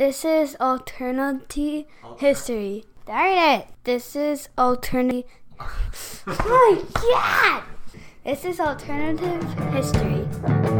This is alternative history. Darn it! This is alternative. oh my god! This is alternative history.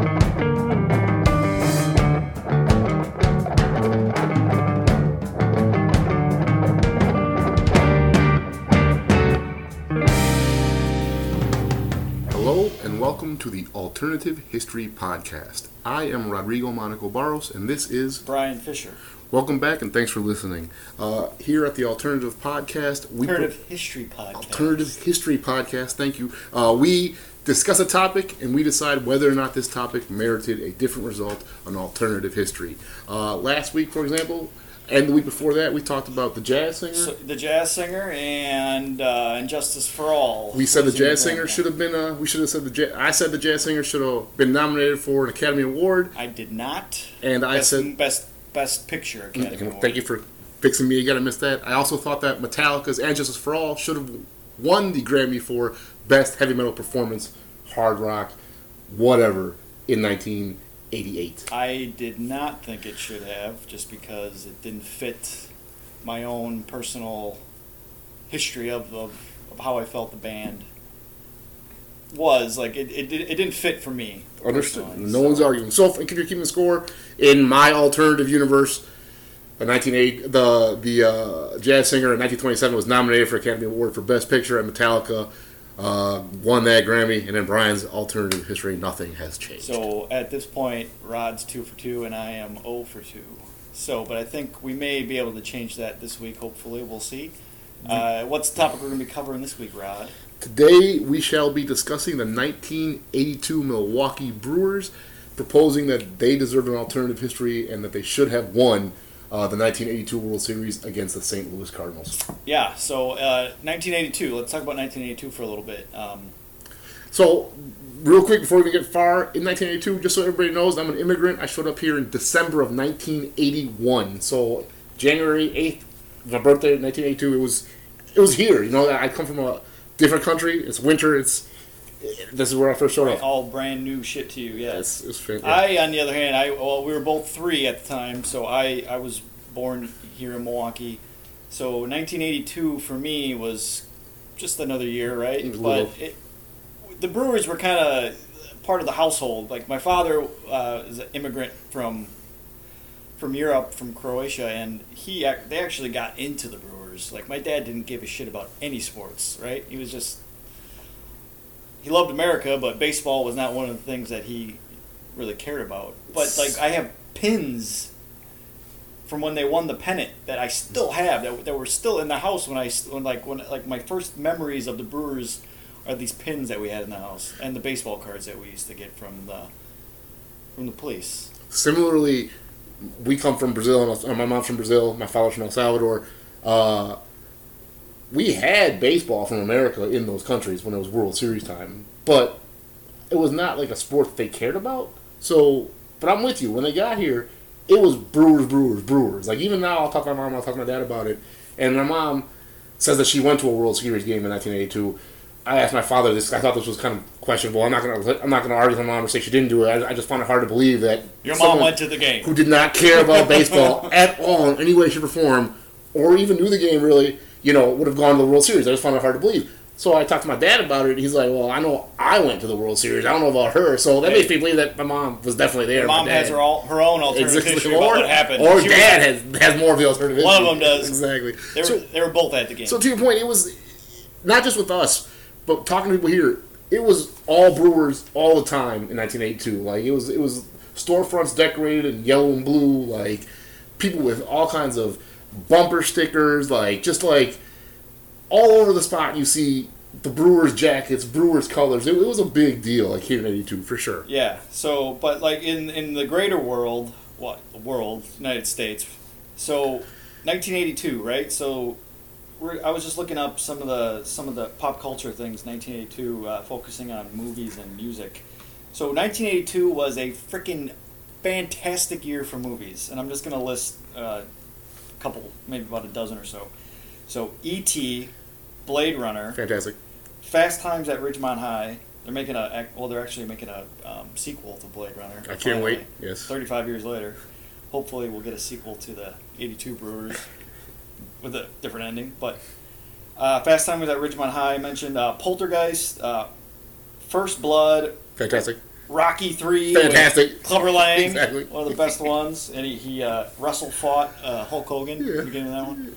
Welcome to the Alternative History Podcast. I am Rodrigo Monaco Barros and this is Brian Fisher. welcome back and thanks for listening. Uh, here at the Alternative Podcast, we Alternative History Podcast. Alternative History Podcast. Thank you. Uh, we discuss a topic and we decide whether or not this topic merited a different result on alternative history. Uh, last week, for example, and the week before that, we talked about the jazz singer. So, the jazz singer and uh, And Justice for All. we said the jazz singer should have been. Uh, we should have said the. I said the jazz singer should have been nominated for an Academy Award, I did not. and I best, said best best picture Academy Award. Thank you for fixing me again. I missed that. I also thought that Metallica's "And Justice for All" should have won the Grammy for Best Heavy Metal Performance, Hard Rock, whatever, in 1988. I did not think it should have, just because it didn't fit my own personal history of, of, of how I felt the band was. Like it, it, it didn't fit for me. Understood. personally, No so- one's arguing. So, if you're keeping the score in my alternative universe, the 1980, the the uh, jazz singer in 1927 was nominated for Academy Award for Best Picture, and Metallica uh, won that Grammy. And in Brian's alternative history, nothing has changed. So at this point, Rod's two for two, and I am 0 for two. So, but I think we may be able to change that this week. Hopefully, we'll see. Uh, what's the topic we're going to be covering this week, Rod? Today we shall be discussing the 1982 Milwaukee Brewers, proposing that they deserve an alternative history and that they should have won uh, the 1982 World Series against the St. Louis Cardinals. Yeah. So, uh, 1982. Let's talk about 1982 for a little bit. Um, So, real quick before we get far, in 1982, just so everybody knows, I'm an immigrant. I showed up here in December of 1981. So, January 8th, my birthday, 1982, it was it was here. You know, I come from a different country. It's winter. It's this is where I first showed up. all brand new shit to you. Yes. It's, it's fan- I, on the other hand, I well, we were both three at the time, so I I was born here in Milwaukee. So 1982 for me was just another year, right? It But it, the Brewers were kind of part of the household. Like my father uh, is an immigrant from from Europe, from Croatia, and he they actually got into the Brewers. Like my dad didn't give a shit about any sports, right? He was just he loved America, but baseball was not one of the things that he really cared about. But like I have pins from when they won the pennant that I still have that, that were still in the house when I when like when like my first memories of the Brewers are these pins that we had in the house and the baseball cards that we used to get from the from the police. Similarly, we come from Brazil, and my mom's from Brazil, my father's from El Salvador. Uh, we had baseball from America in those countries when it was World Series time, but it was not like a sport that they cared about. So, but I'm with you. When they got here, it was Brewers, Brewers, Brewers. Like even now, I'll talk to my mom, I'll talk to my dad about it, and my mom says that she went to a World Series game in 1982. I asked my father this. I thought this was kind of questionable. I'm not gonna. I'm not gonna argue with my mom or say she didn't do it. I, I just find it hard to believe that Your mom went to the game. who did not care about baseball at all in any way, shape, or form, or even knew the game really, you know, would have gone to the World Series. I just find it hard to believe. So I talked to my dad about it. He's like, "Well, I know I went to the World Series. I don't know about her." So that makes me believe that my mom was definitely there. Mom has her all, her own alternative Exactly. history Or, what happened. or She was- dad has has more of the alternative. One of them does. exactly. They were, So- they were both at the game. so to your point, it was not just with us, but talking to people here. It was all Brewers all the time in 1982. Like it was, it was storefronts decorated in yellow and blue. Like people with all kinds of bumper stickers. Like just like all over the spot, you see the Brewers jackets, Brewers colors. It, it was a big deal. Like here in '82 for sure. Yeah. So, but like in in the greater world, what the world, United States. So, 1982, right? So, I was just looking up some of the some of the pop culture things. 1982, uh, focusing on movies and music. So, 1982 was a freaking fantastic year for movies, and I'm just gonna list uh, couple, maybe about a dozen or so. So, E.T., Blade Runner, Fantastic. Fast Times at Ridgemont High. They're making a well. They're actually making a um, sequel to Blade Runner. I can't finally, wait. Yes. Thirty-five years later, hopefully we'll get a sequel to the '82 Brewers with a different ending. But uh, Fast Times at Ridgemont High I mentioned uh, Poltergeist, uh, First Blood, Fantastic. Rocky Three, Fantastic. Clubber Lang, Exactly. one of the best ones, and he, he uh, wrestle fought uh, Hulk Hogan Yeah. the beginning of that one.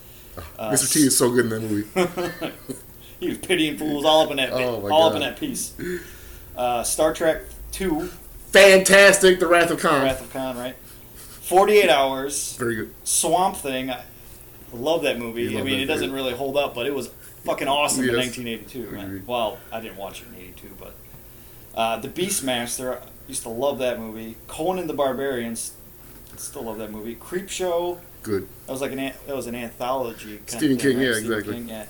Uh, Mr. T is so good in that movie. he was pitying fools all up in that Oh, my all up in that piece. Uh, Star Trek Two, Fantastic. The Wrath of Khan. Wrath of Khan, right? Forty Eight Hours, Very good. Swamp Thing. I love that movie. I mean, it doesn't movie. really hold up, but it was fucking awesome in 1982. man. Agreed. Well, I didn't watch it in '82, but uh, the Beastmaster. I used to love that movie. Conan the Barbarians. Still love that movie. Creep Show. Good. That was like an an- that was an anthology. Kind Stephen of King, right? yeah, Stephen exactly. King, yeah.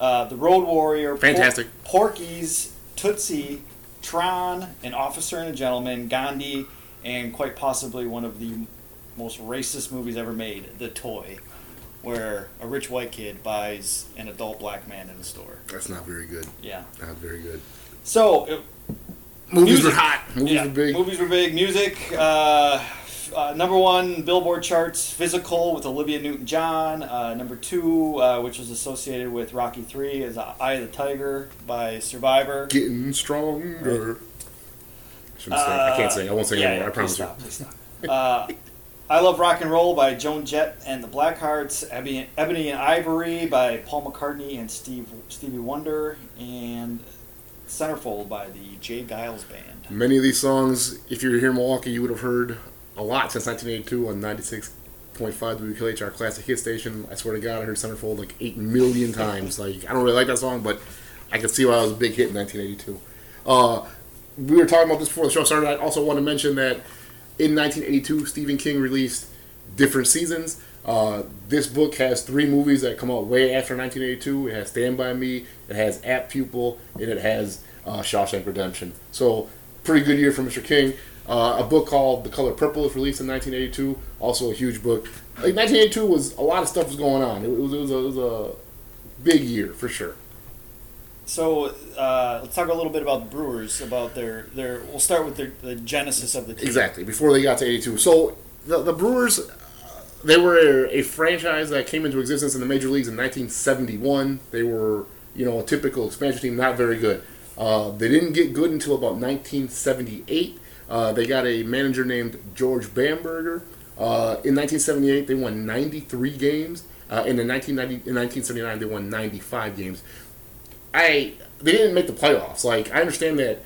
Uh, the Road Warrior. Por- Fantastic. Porky's, Tootsie, Tron, An Officer and a Gentleman, Gandhi, and quite possibly one of the most racist movies ever made, The Toy, where a rich white kid buys an adult black man in a store. That's not very good. Yeah. Not very good. So, it, Movies Music. were hot. Movies yeah, were big. movies were big. Music, uh, uh, number one Billboard charts, "Physical" with Olivia Newton-John. Uh, number two, uh, which was associated with Rocky Three, is "Eye of the Tiger" by Survivor. Getting stronger. I shouldn't say. I can't say. I won't say Uh, yeah, anymore. yeah, I promise please you. stop, please stop. Uh, I Love Rock and Roll by Joan Jett and the Blackhearts, Ebony, Ebony and Ivory by Paul McCartney and Steve Stevie Wonder, and Centerfold by the J. Geils Band. Many of these songs, if you're here in Milwaukee, you would have heard a lot since 1982 on 96.5 WKHR Classic Hit Station. I swear to God, I heard Centerfold like 8 million times. Like, I don't really like that song, but I can see why it was a big hit in 1982. Uh, we were talking about this before the show started. I also want to mention that in 1982, Stephen King released different seasons. Uh, this book has three movies that come out way after 1982. It has Stand By Me, it has Apt Pupil, and it has uh, Shawshank Redemption. So, pretty good year for Mr. King. Uh, a book called The Color Purple was released in 1982. Also a huge book. Like 1982 was a lot of stuff was going on. It was, it was, a, it was a big year for sure. So uh, let's talk a little bit about the Brewers. About their their. We'll start with their, the genesis of the team. Exactly before they got to 82. So the, the Brewers, they were a, franchise that came into existence in the major leagues in 1971. They were you know a typical expansion team, not very good. Uh, they didn't get good until about 1978. Uh, they got a manager named George Bamberger. Uh, in 1978, they won 93 games. Uh, and in 1990, in 1979, they won 95 games. I they didn't make the playoffs. Like I understand that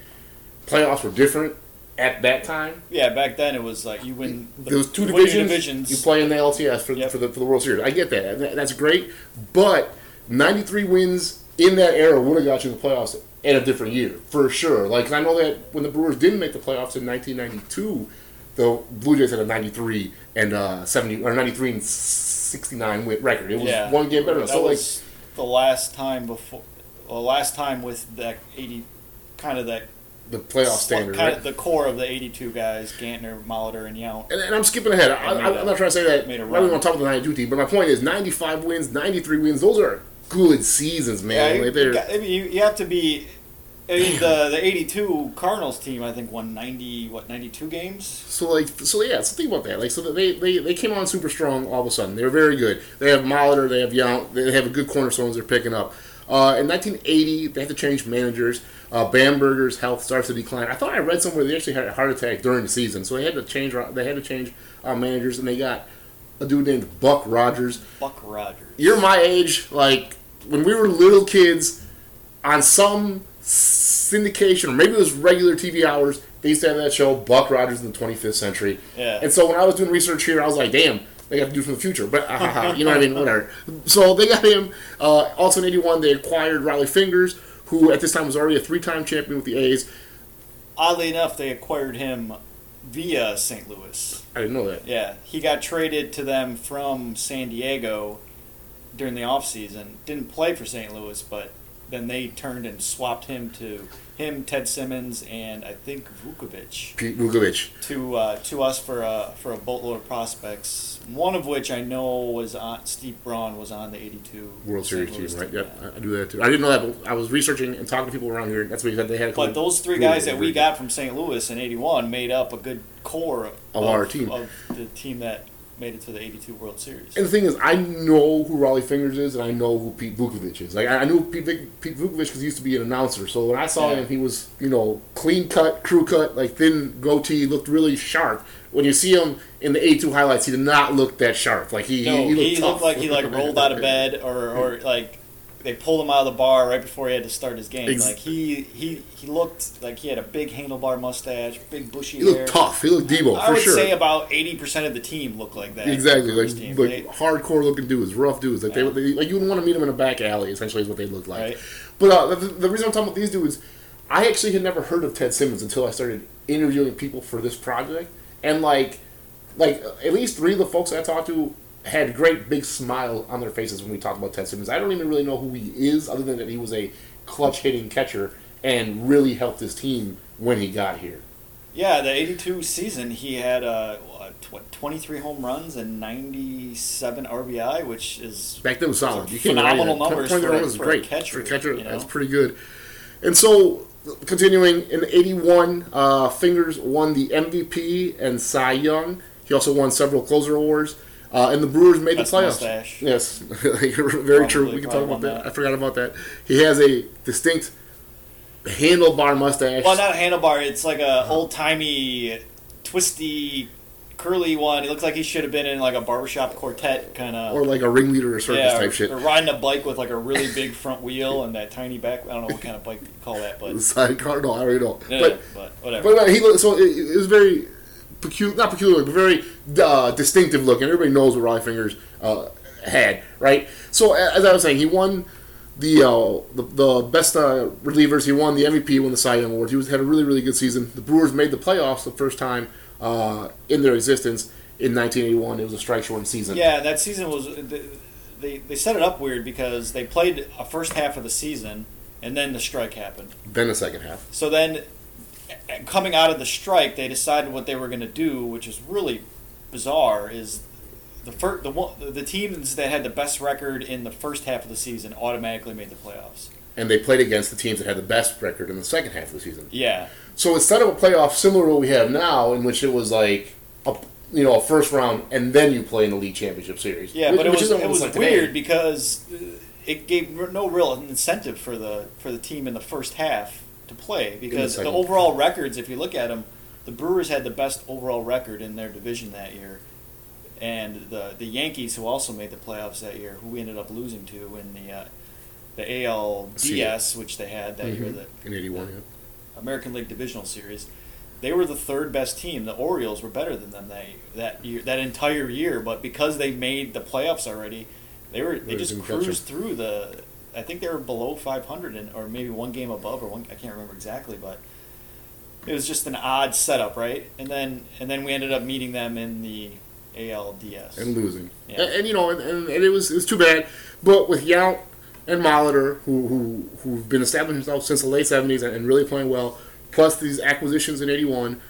playoffs were different at that time. Yeah, back then it was like you win. The, There was two you win divisions, divisions. You play in the LCS for, Yep. for the for the World Series. I get that. That- That's great. But 93 wins in that era would have got you in the playoffs in a different year for sure. Like I know that when the Brewers didn't make the playoffs in 1992, the Blue Jays had a 93 and uh, 70 or 93 and 69 win record. It was yeah, one game better. That So like the last time before. Well, last time with that eighty, kind of that the playoff standard. kind right? of the core of the eighty-two guys: Gantner, Molitor, and Yount. And, and I'm skipping ahead. I, made I, a- I'm not trying to say that. made a I don't run. want to talk about the 92 team, but my point is 95 wins, 93 wins. Those are good seasons, man. Yeah, like you, got- I mean, you, you have to be. I mean, the the '82 Cardinals team, I think, won ninety what ninety two games. so like, so yeah. So think about that. Like, so they, they they came on super strong all of a sudden. They're very good. They have Molitor, they have Yount, they have a good cornerstones they're picking up. Uh, in 1980, they had to change managers. Uh, Bamberger's health starts to decline. I thought I read somewhere they actually had a heart attack during the season, so they had to change. They had to change uh, managers, and they got a dude named Buck Rogers. Buck Rogers. you're my age, like when we were little kids, on some syndication or maybe it was regular TV hours, they used to have that show Buck Rogers in the 25th Century. Yeah. And so when I was doing research here, I was like, damn, they got to do from the future. But ha, you know what I mean? Whatever. So they got him. Uh, also in '81, they acquired Rollie Fingers, who at this time was already a three-time champion with the A's. Oddly enough, they acquired him via St. Louis. I didn't know that. Yeah, he got traded to them from San Diego during the offseason. Didn't play for St. Louis, but then they turned and swapped him to him, Ted Simmons, and I think Vuckovich Pete Vuckovich. to uh, to us for a for a boatload of prospects. One of which I know was on Steve Braun was on the '82 World Series team, right? team, Yep, yeah. I do that too. I didn't know that, but I was researching and talking to people around here. That's what he said they had. A couple But those three guys that we got from St. Louis in '81 made up a good core Of our team. of the team that made it to the '82 World Series. And the thing is, I know who Rollie Fingers is, and I know who Pete Vuckovich is. Like I knew Pete, Pete Vuckovich because he used to be an announcer. So when I saw Yeah. him, he was you know clean cut, crew cut, like thin goatee, looked really sharp. When you see him in the A two highlights, he did not look that sharp. Like he, No, he, he, looked, looked tough. like he like rolled out of bed, or, or like they pulled him out of the bar right before he had to start his game. Ex- like he he he looked like he had a big handlebar mustache, big bushy He hair. looked tough. He looked Debo I for would sure. say about eighty percent of the team looked like that. Exactly, like, team. like They- hardcore looking dudes, rough dudes. Like Yeah. they, they, like you wouldn't want to meet them in a back alley. Essentially, is what they looked like. Right. But uh, the, the reason I'm talking about these dudes, I actually had never heard of Ted Simmons until I started interviewing people for this project, and like, like at least three of the folks I talked to had a great big smile on their faces when we talked about Ted Simmons. I don't even really know who he is, other than that he was a clutch hitting catcher and really helped his team when he got here. yeah, the '82 season he had uh, what, what 23 home runs and 97 RBI, which is Back then was solid. You can't phenomenal numbers 20 for- for a great. catcher, For a catcher, you know? that's pretty good. And so, continuing in '81, uh, Fingers won the MVP and Cy Young. He also won several closer awards. Uh, and the Brewers made Best the playoffs. mustache. Yes, very true. We can talk about that. that. I forgot about that. He has a distinct handlebar mustache. well, not a handlebar. It's like a old timey, twisty, curly one. He looks like he should have been in like a barbershop quartet kind of. or like a ringleader or circus yeah, type or, shit. or riding a bike with like a really big front wheel and that tiny back. I don't know what kind of bike you call that, but Sidecar, no, I already know. But but whatever. But uh, he so it, it was very peculiar, not peculiar, but very uh, distinctive looking. Everybody knows what Rollie Fingers uh, had, right? So as I was saying, he won the uh, the, the best uh, relievers. He won the MVP, won the Cy Young Award. He was had a really really good season. The Brewers made the playoffs the first time uh, in their existence in 1981. It was a strike shortened season. Yeah, that season was they they set it up weird because they played a first half of the season and then the strike happened. Then the second half. So then, coming out of the strike, they decided what they were going to do, which is really bizarre. Is the first the one the teams that had the best record in the first half of the season automatically made the playoffs. And they played against the teams that had the best record in the second half of the season. Yeah, So instead of a playoff similar to what we have now, in which it was like a you know a first round and then you play in the league championship series. yeah, Which- but it was it was like today. weird because uh, it gave no real incentive for the for the team in the first half to play because the, second. overall records, if you look at them, the Brewers had the best overall record in their division that year. And the the Yankees, who also made the playoffs that year, who we ended up losing to in the uh, the ALDS, which they had that year, Mhm. the in '81. Yeah. American League Divisional Series. They were the third best team. The Orioles were better than them that that year, that entire year. But because they made the playoffs already, they were They just cruised through the. I think they were below 500 and or maybe one game above or one. I can't remember exactly, but it was just an odd setup, right? And then and then we ended up meeting them in the ALDS. and losing. Yeah. And, and, you know, and, and, and it was it was too bad. But with Yount and Molitor, who who who've been establishing themselves since the late seventies and, and really playing well, plus these acquisitions in '81,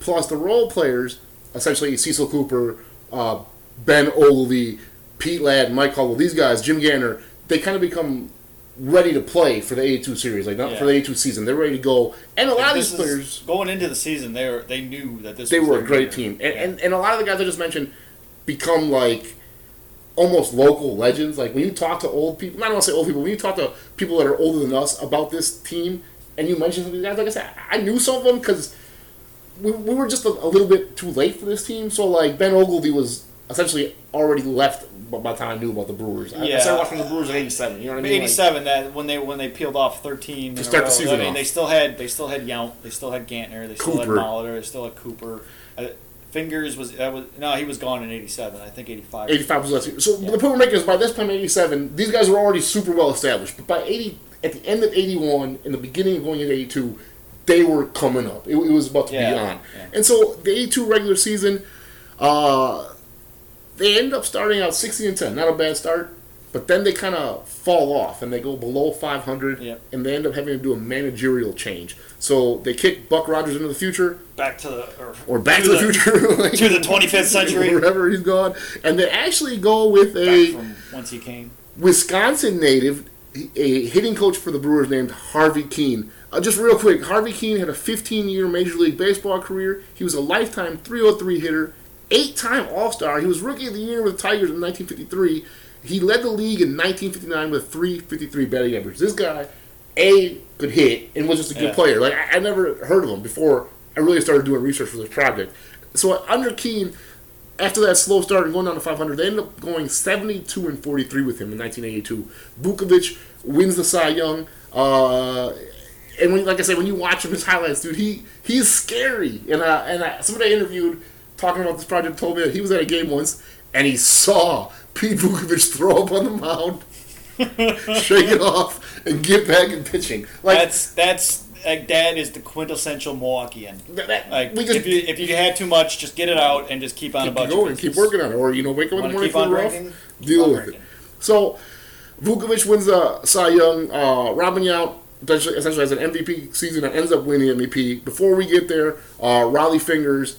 plus the role players, essentially Cecil Cooper, uh, Ben Oglivie, Pete Ladd, Mike Caldwell, these guys, Jim Gantner, they kind of become ready to play for the '82 series, like not Yeah. for the '82 season. They're ready to go, and a lot of these players going into the season, they were they knew that this they was were a great team, and, Yeah. and and a lot of the guys I just mentioned become like almost local legends. Like when you talk to old people, not want to say old people, when you talk to people that are older than us about this team, and you mention some of these guys, like I said, I knew some of them because we, we were just a, a little bit too late for this team. So like Ben Oglivie was essentially already left by the time I knew about the Brewers. I, I started watching the Brewers in '87. You know what I mean? Like, '87 that when they when they peeled off 13 in a start the season I mean, off. they still had they still had Yount, they still had Gantner, they still Cooper. had Molitor, they still had Cooper. Uh, Fingers was that was no, he was gone in '87. I think '85. 85 was last year. So the point we're making is by this time, 87, these guys were already super well established. But by 80, at the end of 81, in the beginning of going into 82, they were coming up. It, it was about to be on. yeah. And so the 82 regular season, uh, they end up starting out 60 and 10. Not a bad start. but then they kind of fall off and they go below 500, Yep. and they end up having to do a managerial change. So they kick Buck Rogers into the future, Back to the or, or back to, the, future, like, to the 25th century. wherever he's gone, and they actually go with Back a from once he came. Wisconsin native, a hitting coach for the Brewers named Harvey Kuenn. Uh, just real quick, Harvey Kuenn had a 15-year Major League Baseball career. He was a lifetime 303 hitter, eight-time All-Star. He was Rookie of the Year with the Tigers in 1953. He led the league in 1959 with 353 batting average. This guy, a could hit and was just a good Yeah. player. Like I, I never heard of him before. I really started doing research for this project. So under Kuenn, after that slow start and going down to 500, they ended up going 72 and 43 with him in 1982. Vuckovich wins the Cy Young. Uh, and when, like I said, when you watch him his highlights, dude, he he's scary. And uh, and uh, somebody I interviewed talking about this project told me that he was at a game once and he saw Pete Vuckovich throw up on the mound, shake it off, and get back in pitching. Like That's that's like that is the quintessential Milwaukeean. that, Like just if you if you had too much, just get it out and just keep on keep about going, keep working on it, or you know, wake up in the morning keep on rough? Deal with it. So, Vuckovich wins the Cy Young. Uh, Robin Yount essentially, essentially has an MVP season and ends up winning MVP. Before we get there, uh, Rollie Fingers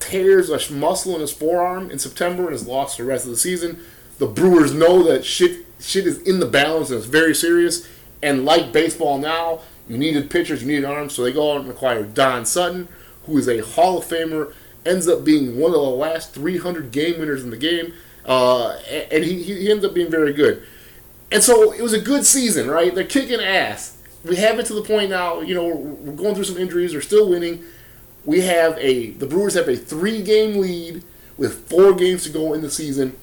tears a muscle in his forearm in September and is lost the rest of the season. The Brewers know that shit shit is in the balance and it's very serious. And like baseball now, you needed pitchers, you needed arms, so they go out and acquire Don Sutton, who is a Hall of Famer, ends up being one of the last 300 game winners in the game, uh, and he, he ends up being very good. And so it was a good season, right? They're kicking ass. We have it to the point now, you know, we're, we're going through some injuries, they're still winning. We have a, the Brewers have a three game lead with four games to go in the season.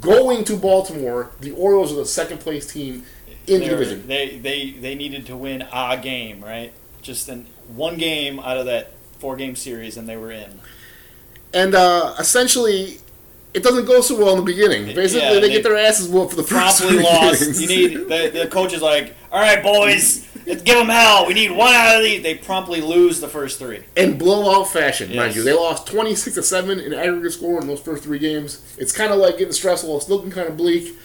Going to Baltimore, the Orioles are the second place team in the They're- division. They they they needed to win a game, right? Just in one game out of that four game series, and they were in. And uh, essentially, it doesn't go so well in the beginning. Basically, Yeah, they, they get their asses whooped for the first Promptly lost. innings. You need the, the coach is like, all right, boys, let's give them hell. We need one out of these. They promptly lose the first three. in blowout fashion, mind you. They lost 26 to 7 in aggregate score in those first three games. It's kind of like getting stressful. It's looking kind of bleak.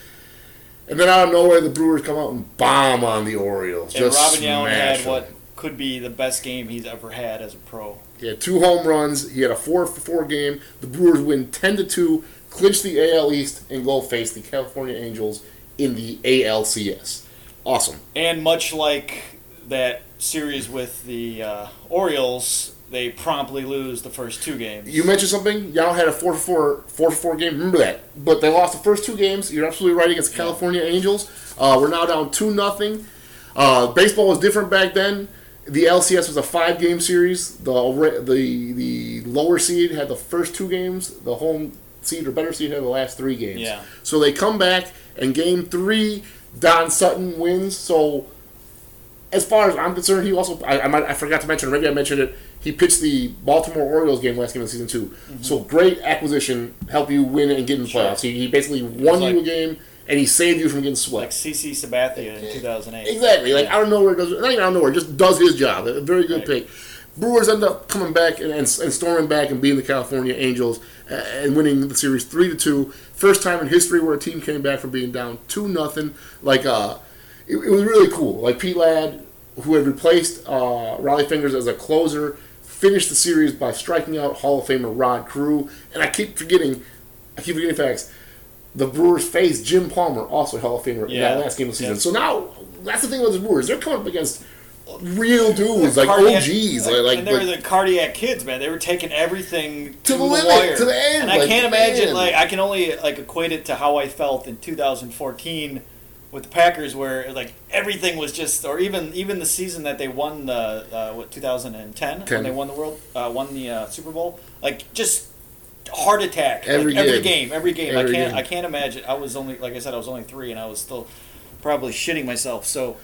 And then out of nowhere, the Brewers come out and bomb on the Orioles. And just Robin Allen had them. what could be the best game he's ever had as a pro. He had two home runs. He had a 4 for 4 game. The Brewers win 10 to 2, clinch the AL East, and go face the California Angels in the ALCS. Awesome. And much like that series with the uh, Orioles, they promptly lose the first two games. You mentioned something. Y'all had a 4 4, 4, four game. Remember that. But they lost the first two games. You're absolutely right against the California Angels. Uh, we're now down 2 nothing. Uh, baseball was different back then. The LCS was a five game series. The, the the lower seed had the first two games. The home seed or better seed had the last three games. Yeah. So they come back and game three, Don Sutton wins. So as far as I'm concerned, he also I, I, might, I forgot to mention maybe I mentioned it. He pitched the Baltimore Orioles game last game of the season 2 So great acquisition, help you win and get in the Sure. playoffs. He, he basically won like- you a game and he saved you from getting swept. like. CC Sabathia in 2008. Exactly, like out of nowhere, does not even out of nowhere, just does his job. A very good Right. pick. Brewers end up coming back and, and, and storming back and beating the California Angels and winning the series three to two. First time in history where a team came back from being down two nothing. Like uh, it, it was really cool. Like Pete Ladd, who had replaced uh, Rollie Fingers as a closer, finished the series by striking out Hall of Famer Rod Carew. And I keep forgetting, I keep forgetting facts. The Brewers faced Jim Palmer, also Hall of Famer, in that last game of the season. Yeah. So now that's the thing with the Brewers; they're coming up against real dudes, like Cardiac- OGs, like, like, and they were like the cardiac kids, man. They were taking everything To to, the the, limit, wire, to the end, And I can't imagine, man. like, I can only like equate it to how I felt in 2014 with the Packers, where like everything was just, or even even the season that they won the uh, what 2010 Ten. when they won the world, uh, won the uh, Super Bowl, like just heart attack Every like, every game. game, every game. Every I can't game. I can't imagine. I was only like I said, I was only three, and I was still probably shitting myself. So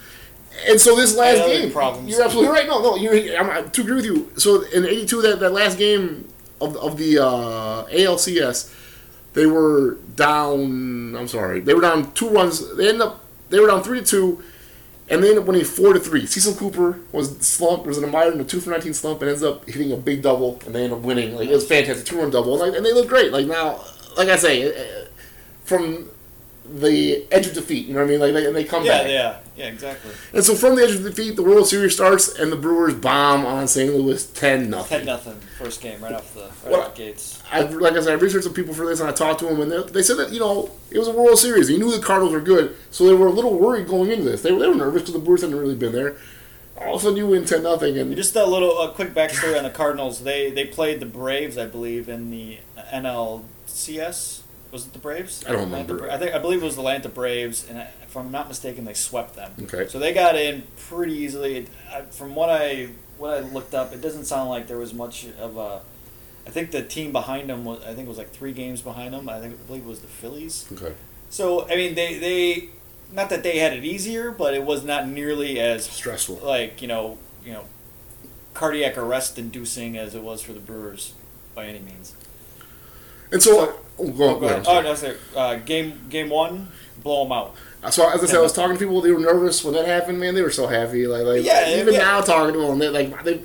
And so this last game, problems. you're absolutely right. No, no, you're, I'm, I to agree with you. So in '82, that, that last game of, of the uh, ALCS, they were down. I'm sorry, they were down two runs. They ended up they were down three to two, and they ended up winning four to three. Cecil Cooper was slumped. Was in a minor in a two for 19 slump, and ends up hitting a big double, and they end up winning. Like it was fantastic, two run double, and, like, and they look great. Like now, like I say, uh, from the edge of defeat. You know what I mean? Like, they, and they come Yeah, back. yeah, yeah, exactly. And so from the edge of defeat, the World Series starts, and the Brewers bomb on St. Louis ten nothing. Ten nothing first game right off the right Well, off the gates. I, like I said, I researched some people for this, and I talked to them, and they, they said that you know it was a World Series. You knew the Cardinals were good, so they were a little worried going into this. They were, they were nervous because the Brewers hadn't really been there. All of a sudden, you win ten nothing, and Just a little a quick backstory on the Cardinals. They they played the Braves, I believe, in the NLCS. Was it the Braves? I don't Atlanta remember. Bra- I think I believe it was the Atlanta Braves, and I, if I'm not mistaken, they swept them. Okay. So they got in pretty easily. I, from what I what I looked up, it doesn't sound like there was much of a. I think the team behind them was I think it was like three games behind them. I think I believe it was the Phillies. okay. So I mean they they not that they had it easier, but it was not nearly as stressful. like you know you know cardiac arrest inducing as it was for the Brewers by any means. And so, oh, go, on, go ahead. Oh no, sorry. Uh, game game one, blow them out. So as I said, I was talking to people. They were nervous when that happened. Man, they were so happy. Like, like Yeah, even yeah. now talking to them, they like they,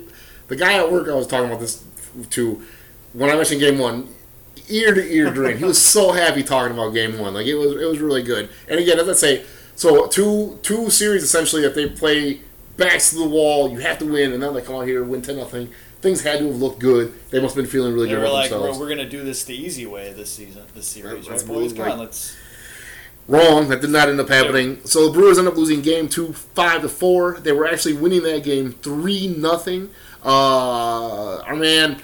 the guy at work I was talking about this to when I mentioned game one, ear to ear grin. he was so happy talking about game one. Like it was it was really good. And again, as I say, so two two series essentially that they play backs to the wall. You have to win, and then they come out here and win ten nothing. Things had to have looked good. They must have been feeling really They good were about like, themselves. we're, we're gonna do this the easy way this season, this series, right, boys? Come on, let's. Wrong. That did not end up happening. So the Brewers end up losing game two, five to four. They were actually winning that game three nothing. Uh, our man.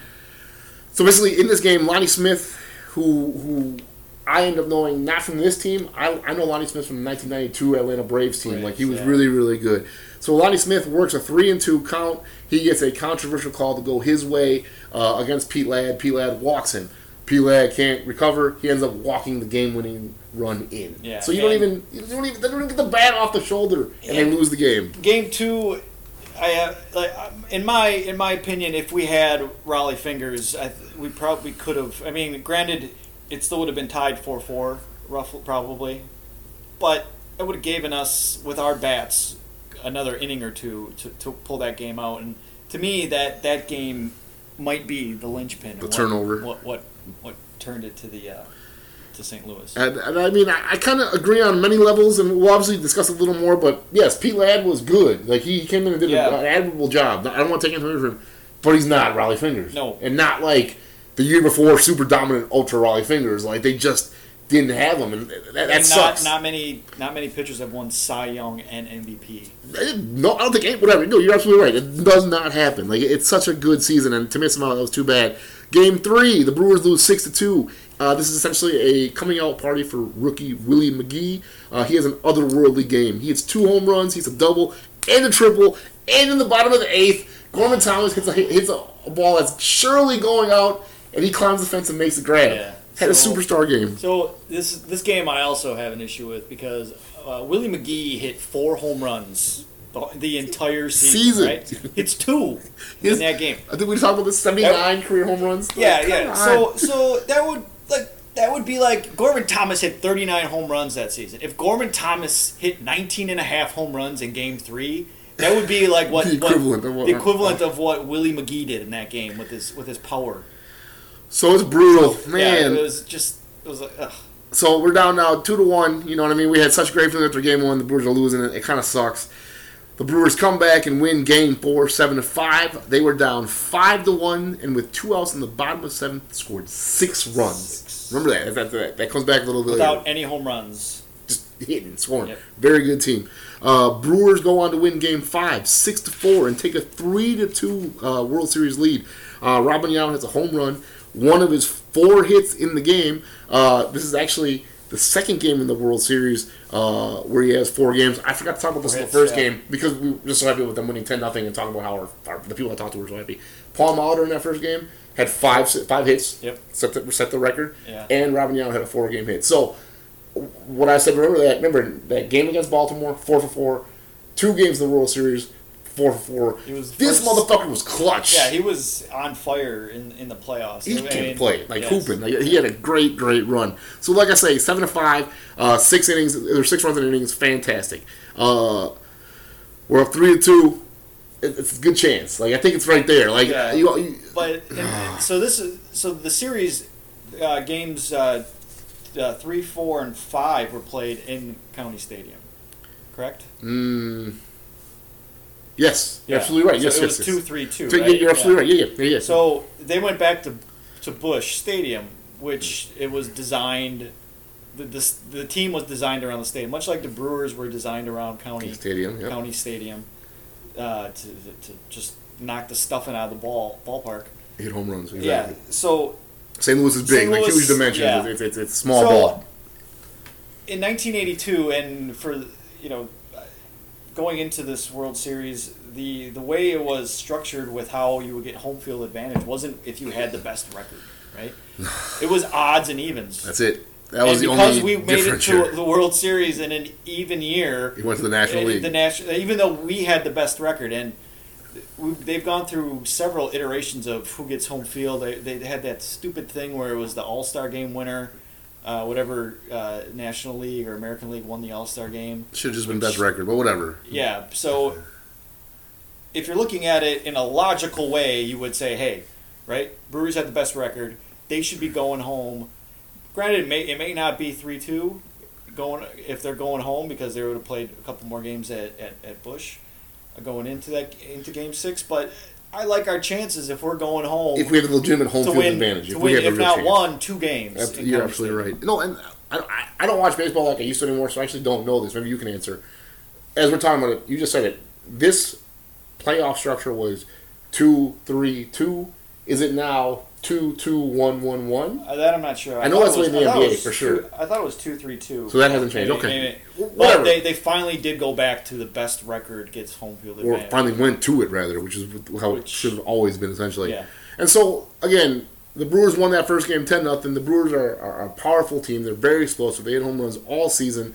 So basically, in this game, Lonnie Smith, who who I end up knowing not from this team. I, I know Lonnie Smith from the 1992 Atlanta Braves team. Braves, like he was yeah. really really good. So Lonnie Smith works a three and two count. He gets a controversial call to go his way uh, against Pete Ladd. Pete Ladd walks him. Pete Ladd can't recover. He ends up walking the game-winning run in. Yeah, So you don't even you don't even they don't even get the bat off the shoulder and they lose the game. Game two, I uh, like um, in my in my opinion, if we had Rollie Fingers, I we probably could have. I mean, granted, it still would have been tied four four, roughly probably, but it would have given us with our bats another inning or two to, to pull that game out. And to me, that that game might be the linchpin. The what- turnover. What what what turned it to the uh, to St. Louis. And, and I mean, I, I kind of agree on many levels, and we'll obviously discuss a little more. But yes, Pete Ladd was good. Like he came in and did Yeah. an admirable job. I don't want to take anything from him, but he's not Rollie Fingers. No. and not like the year before, super dominant ultra Rollie Fingers. Like they just didn't have him, and that, that And sucks. Not, not many not many pitchers have won Cy Young and MVP. No, I don't think any- whatever. No, you're absolutely right. It does not happen. Like it's such a good season, and to miss him out, that was too bad. Game three, the Brewers lose six to two. Uh, this is essentially a coming out party for rookie Willie McGee. Uh, he has an otherworldly game. He hits two home runs. He's a double and a triple, and in the bottom of the eighth, Gorman Thomas hits a hits a, a ball that's surely going out, and he climbs the fence and makes the grab. Yeah. Had So- a superstar game. So this this game I also have an issue with because uh, Willie McGee hit four home runs the, the entire season. Season. Right? It's two in that game. I think we talked about the seventy-nine career home runs. Yeah, Like, yeah. come So on. so that would like that would be like Gorman Thomas hit 39 home runs that season. If Gorman Thomas hit 19 and a half home runs in game 3, that would be like what The what- equivalent of what- the equivalent of what Willie McGee did in that game with his with his power. So it's brutal, man. Yeah, it was just it was like ugh. So we're down now two to one. You know what I mean? We had such great feeling after game one. The Brewers are losing it. It kind of sucks. The Brewers come back and win game four, seven to five. They were down five to one, and with two outs in the bottom of the seventh, scored six runs. Six. Remember that? That, that? that comes back a little bit without later. any home runs. Just hitting, scoring. Yep. Very good team. Uh, Brewers go on to win game five, six to four, and take a three to two uh, World Series lead. Uh, Robin Yount has a home run, one of his four hits in the game. Uh, this is actually the second game in the World Series uh, where he has four games. I forgot to talk about this in the first yeah. game because we were just so happy with them winning ten nothing and talking about how our, our, the people I talked to were so happy. Paul Molitor in that first game had five five hits, Yep. set the, set the record, Yeah. and Robin Yount had a four game hit. So what I said, remember that? Remember that game against Baltimore, four for four, two games in the World Series, four for four. He was this first- motherfucker was clutch. Yeah, he was on fire in, in the playoffs. he I can mean, play like yes. hooping. Like, he had a great, great run. So, like I say, seven to five, uh, six innings, or six runs in innings, fantastic. Uh, we're up three to two. It- It's a good chance. Like I think it's right there. Like Yeah. you, you But and, and so this is so the series uh, games uh, uh, three, four, and five were played in County Stadium. Correct. Mm, yes, you're absolutely right. So yes, it yes, was yes. two, three, two. So, right? You're absolutely right. Yeah, yeah, yeah. yeah. So they went back to to Busch Stadium, which it was designed. The, the, the team was designed around the stadium, much like the Brewers were designed around County Stadium. Yeah. County Stadium, uh, to, to just knock the stuffing out of the ball ballpark. Hit home runs. Exactly. Yeah. So St. Louis is big, St. like Louis, huge dimensions. yeah. It's, it's, it's small So, ball. in 1982, and for you know, going into this World Series, the the way it was structured with how you would get home field advantage wasn't if you had the best record, right? It was odds and evens. That's it. That was and the because only we made it to the World Series in an even year, He went to the National League. The national, even though we had the best record, and they've gone through several iterations of who gets home field. They, they had that stupid thing where it was the All Star Game winner, uh, whatever uh, National League or American League won the All Star Game. Should have just been best record, but whatever. Yeah, so if you're looking at it in a logical way, you would say, hey, right, Brewers had the best record. They should be going home. Granted, it may, it may not be 3 2 going if they're going home because they would have played a couple more games at, at, at Busch uh, going into that into game six, but I like our chances if we're going home If we have a legitimate home field win, advantage, if we win had a if real not chance. one, two games. You're absolutely right. No, and I, I, I don't watch baseball like I used to anymore, so I actually don't know this. Maybe you can answer. As we're talking about it, you just said it. This playoff structure was two, three, two. Is it now two, two, one, one, one? Uh, that I'm not sure. I know thought that's it was- in the I NBA, was for sure. I thought it was two three two. So that hasn't changed. Maybe- Okay. maybe. Well, they, they finally did go back to the best record gets home field Or finally went to it, rather, which is how it should have always been, essentially. Yeah. And so, again, the Brewers won that first game 10 nothing. The Brewers are, are a powerful team. They're very explosive. They hit home runs all season.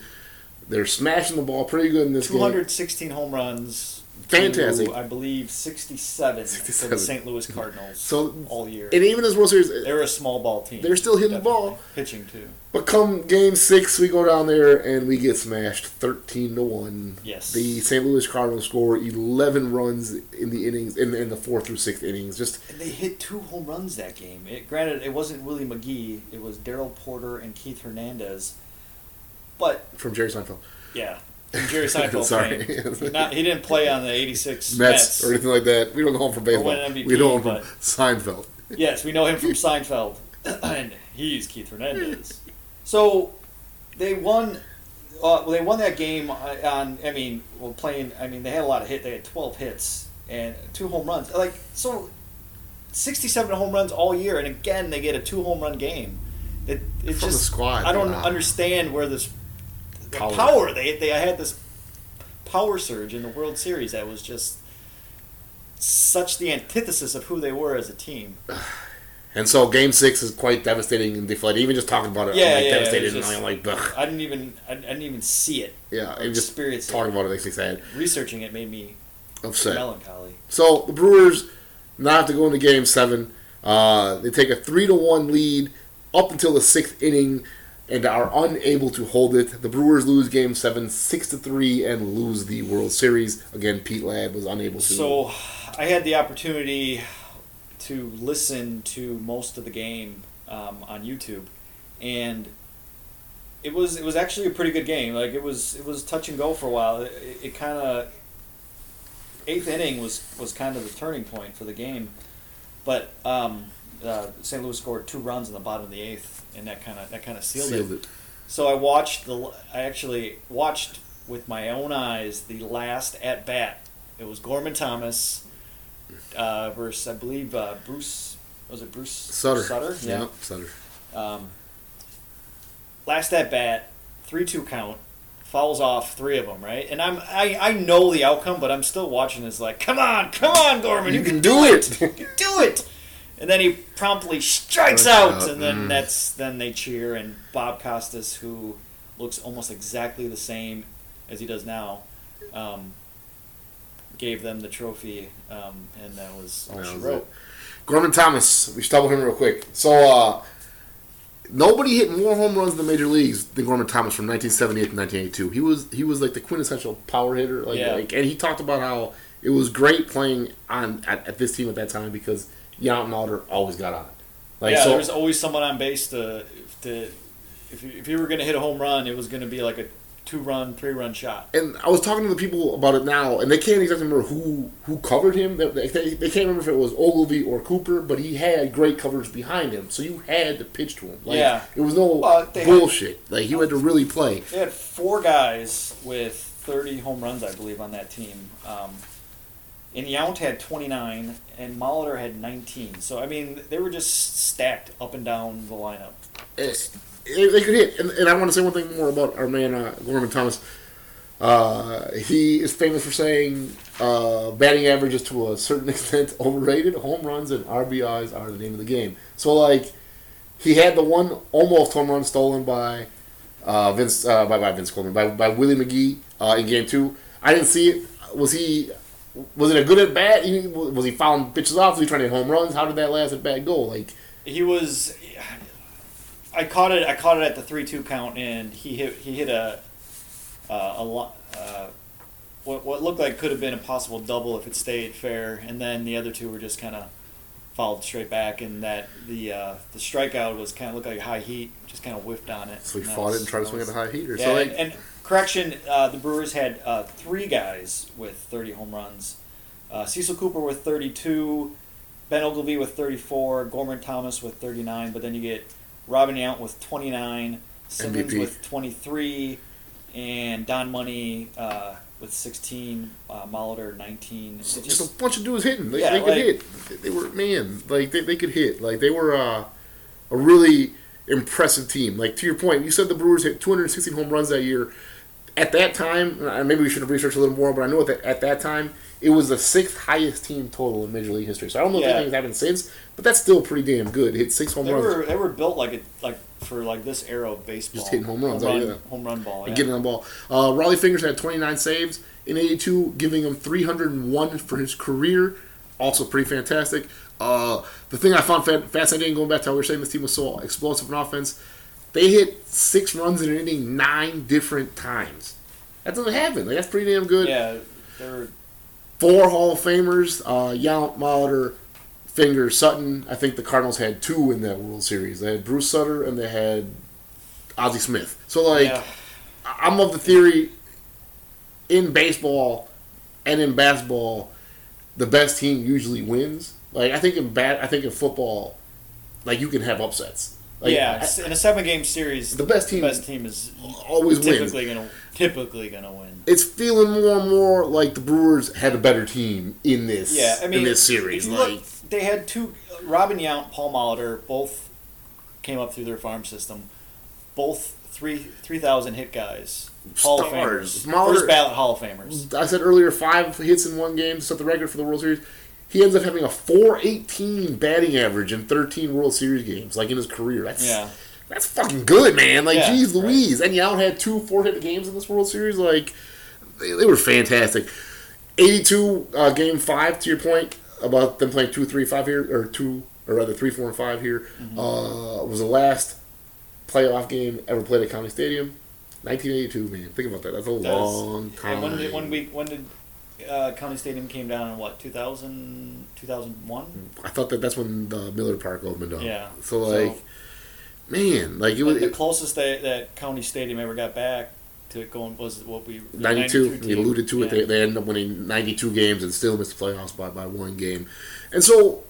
They're smashing the ball pretty good in this game. 216 home runs. Fantastic. To, I believe 67, for the St. Louis Cardinals So- all year. And even as World Series, uh, They're a small ball team. They're still hitting the ball. Pitching too. But come game six, we go down there and we get smashed thirteen to one. Yes. The St. Louis Cardinals score eleven runs in the innings in, in the fourth through sixth innings. Just And they hit two home runs that game. It, granted, it wasn't Willie McGee. It was Darrell Porter and Keith Hernandez. But from Jerry Seinfeld, yeah, and Jerry Seinfeld. Sorry. not, he didn't play on the '86 Mets, Mets. or anything like that. We don't know him from baseball. MVP, we know him from Seinfeld. Yes, we know him from Seinfeld, and he's Keith Hernandez. So they won. Uh, they won that game on. I mean, well, playing. I mean, they had a lot of hit. They had twelve hits and two home runs. Like so, sixty-seven home runs all year, and again they get a two home run game. It, it's From the just squad, I don't wow. understand where this the Power. power. They they had this power surge in the World Series that was just such the antithesis of who they were as a team. And so game six is quite devastating and deflating. Even just talking about it, Yeah, I'm like yeah, devastated it was and I'm like, ugh. I didn't even I, I didn't even see it. Yeah, and just Experience it. talking about it makes me sad. Researching it made me Upset. melancholy. So the Brewers now have to go into Game Seven. Uh, they take a three to one lead up until the sixth inning, and are unable to hold it. The Brewers lose Game Seven six to three and lose the World Series. Again, Pete Ladd was unable to. So I had the opportunity to listen to most of the game um, on YouTube, and it was it was actually a pretty good game. Like it was it was touch and go for a while. It, it kind of eighth inning was was kind of the turning point for the game, but um, uh, St. Louis scored two runs in the bottom of the eighth, and that kind of that kind of sealed, sealed it. it. So I watched the. I actually watched with my own eyes the last at bat. It was Gorman Thomas uh, versus I believe uh, Bruce. Was it Bruce Sutter. Sutter. Yeah. Yep, Sutter. Um, last at bat, three two count, fouls off three of them. Right, and I'm I, I know the outcome, but I'm still watching this like, come on, come on, Gorman, you, You can, can do do it, it." you can do it. And then he promptly strikes Strikes out, out, and then mm. that's then they cheer. And Bob Costas, who looks almost exactly the same as he does now, um, gave them the trophy, um, and that was all That she was wrote. it. Gorman Thomas. We should about him real quick. So uh, nobody hit more home runs in the major leagues than Gorman Thomas from 1978 to 1982. He was he was like the quintessential power hitter. Like, Yeah. like and he talked about how it was great playing on at, at this team at that time because Yount and Alder always got on. Like yeah, so, there was always someone on base to to if you, if you were going to hit a home run, it was going to be like a two run, three run shot. And I was talking to the people about it now, and they can't exactly remember who who covered him. They, they, they can't remember if it was Oglivie or Cooper, but he had great coverage behind him, so you had to pitch to him. Like, Yeah. it was no Well, they had- bullshit. like you had to really play. They had four guys with 30 home runs, I believe, on that team. Um, and Yount had 29, and Molitor had 19. So, I mean, they were just stacked up and down the lineup. Eh, they, they could hit. And, and I want to say one thing more about our man uh, Gorman Thomas. Uh, he is famous for saying uh, batting average is to a certain extent overrated. Home runs and RBIs are the name of the game. So like, he had the one almost home run stolen by uh, Vince uh, by, by Vince Coleman by, by Willie McGee uh, in Game Two. I didn't see it. Was he? Was it a good at bat? He- Was he fouling pitches off? Was he trying to hit home runs? How did that last at bat go? Like, He was. I caught it. I caught it at the three-two count, and he hit. He hit a uh, a lot. Uh, what what looked like could have been a possible double if it stayed fair, and then the other two were just kind of fouled straight back, and that the uh, the strikeout was kind of looked like high heat, just kind of whiffed on it. so he And that fought it and tried to swing at was- the high heater. Yeah, so like, and, and correction, uh, the Brewers had uh, three guys with 30 home runs. Uh, Cecil Cooper with 32, Ben Oglivie with 34, Gorman Thomas with 39, but then you get Robin Yount with 29, Simmons MVP. with 23, and Don Money uh, with 16, uh, Molitor 19. It's just, just- a bunch of dudes hitting. They, Yeah, they could like- hit. They- They were man, like they, they could hit. Like they were uh, a really impressive team. Like to your point, you said the Brewers hit 216 home runs that year. At that time, maybe we should have researched a little more, but I know that at that time it was the sixth highest team total in Major League history. So I don't know Yeah. if anything's happened since, but that's still pretty damn good. Hit six home they runs. were they were built like a, like for like this era of baseball. Just hitting home runs, home oh, run, yeah. home run ball. and yeah. getting on ball. Uh, Rollie Fingers had 29 saves in 82, giving him 301 for his career. Also pretty fantastic. Uh, the thing I found fa- fascinating, going back to how we were saying this team was so explosive in offense, they hit six runs in an inning nine different times. That doesn't happen. Like, that's pretty damn good. Yeah, they were Four Hall of Famers, uh, Yount, Molitor, Fingers, Sutton. I think the Cardinals had two in that World Series. They had Bruce Sutter and they had Ozzie Smith. So, like, yeah. I'm of the theory in baseball and in basketball, the best team usually wins. Like I think in bat, I think in football, like you can have upsets. Like, yeah, in a seven game series, the best the team best team is always wins. typically gonna typically gonna win. It's feeling more and more like the Brewers had a better team in this. Yeah, I mean, in this series, like look, they had two Robin Yount, Paul Molitor, both came up through their farm system, both three three thousand hit guys, Hall of Stars. Famers, Molitor- first ballot Hall of Famers. I said earlier, five hits in one game to set the record for the World Series. He ends up having a 418 batting average in 13 World Series games, like in his career. That's Yeah, That's fucking good, man. Like, Yeah, geez right. Louise. And Yount had two four hit games in this World Series. Like, they, they were fantastic. 82, uh, game five, to your point about them playing two, three, five here, or two, or rather three, four, and five here, Mm-hmm. uh, was the last playoff game ever played at County Stadium. 1982, man. Think about that. That's a That is- long time. And when did when we when did uh, County Stadium came down in what 2000, 2001? I thought that that's when the Miller Park opened up. Yeah. So, like, man, like, it was. the closest that, that County Stadium ever got back to going was what we 92. You team. alluded to it. Yeah. They, they ended up winning 92 games and still missed the playoffs by, by one game. And so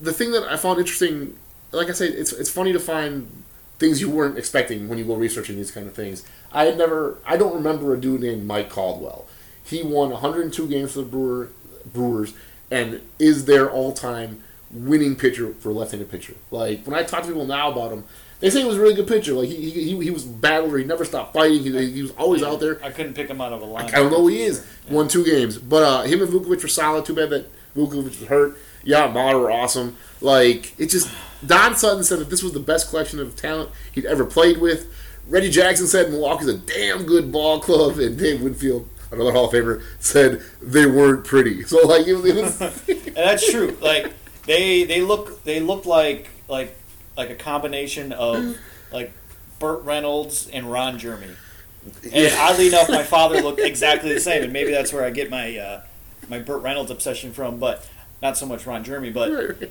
the thing that I found interesting, like I said, it's it's funny to find things you weren't expecting when you go researching these kind of things. I had never, I don't remember a dude named Mike Caldwell. He won 102 games for the Brewer, Brewers and is their all-time winning pitcher for a left-handed pitcher. Like when I talk to people now about him, they say he was a really good pitcher. Like he he, he was battler. He never stopped fighting. He, he was always out there. I couldn't pick him out of a line. I don't know who he is. Won two games, but uh, him and Vuckovich were solid. Too bad that Vuckovich was hurt. Yeah, Mauer were awesome. Like it just Don Sutton said that this was the best collection of talent he'd ever played with. Reggie Jackson said Milwaukee's a damn good ball club, and Dave Winfield, another Hall of Famer, said they weren't pretty. So like it was, it was and that's true. Like they they look they look like like like a combination of like Burt Reynolds and Ron Jeremy. And oddly enough, my father looked exactly the same, and maybe that's where I get my uh, my Burt Reynolds obsession from. But not so much Ron Jeremy. But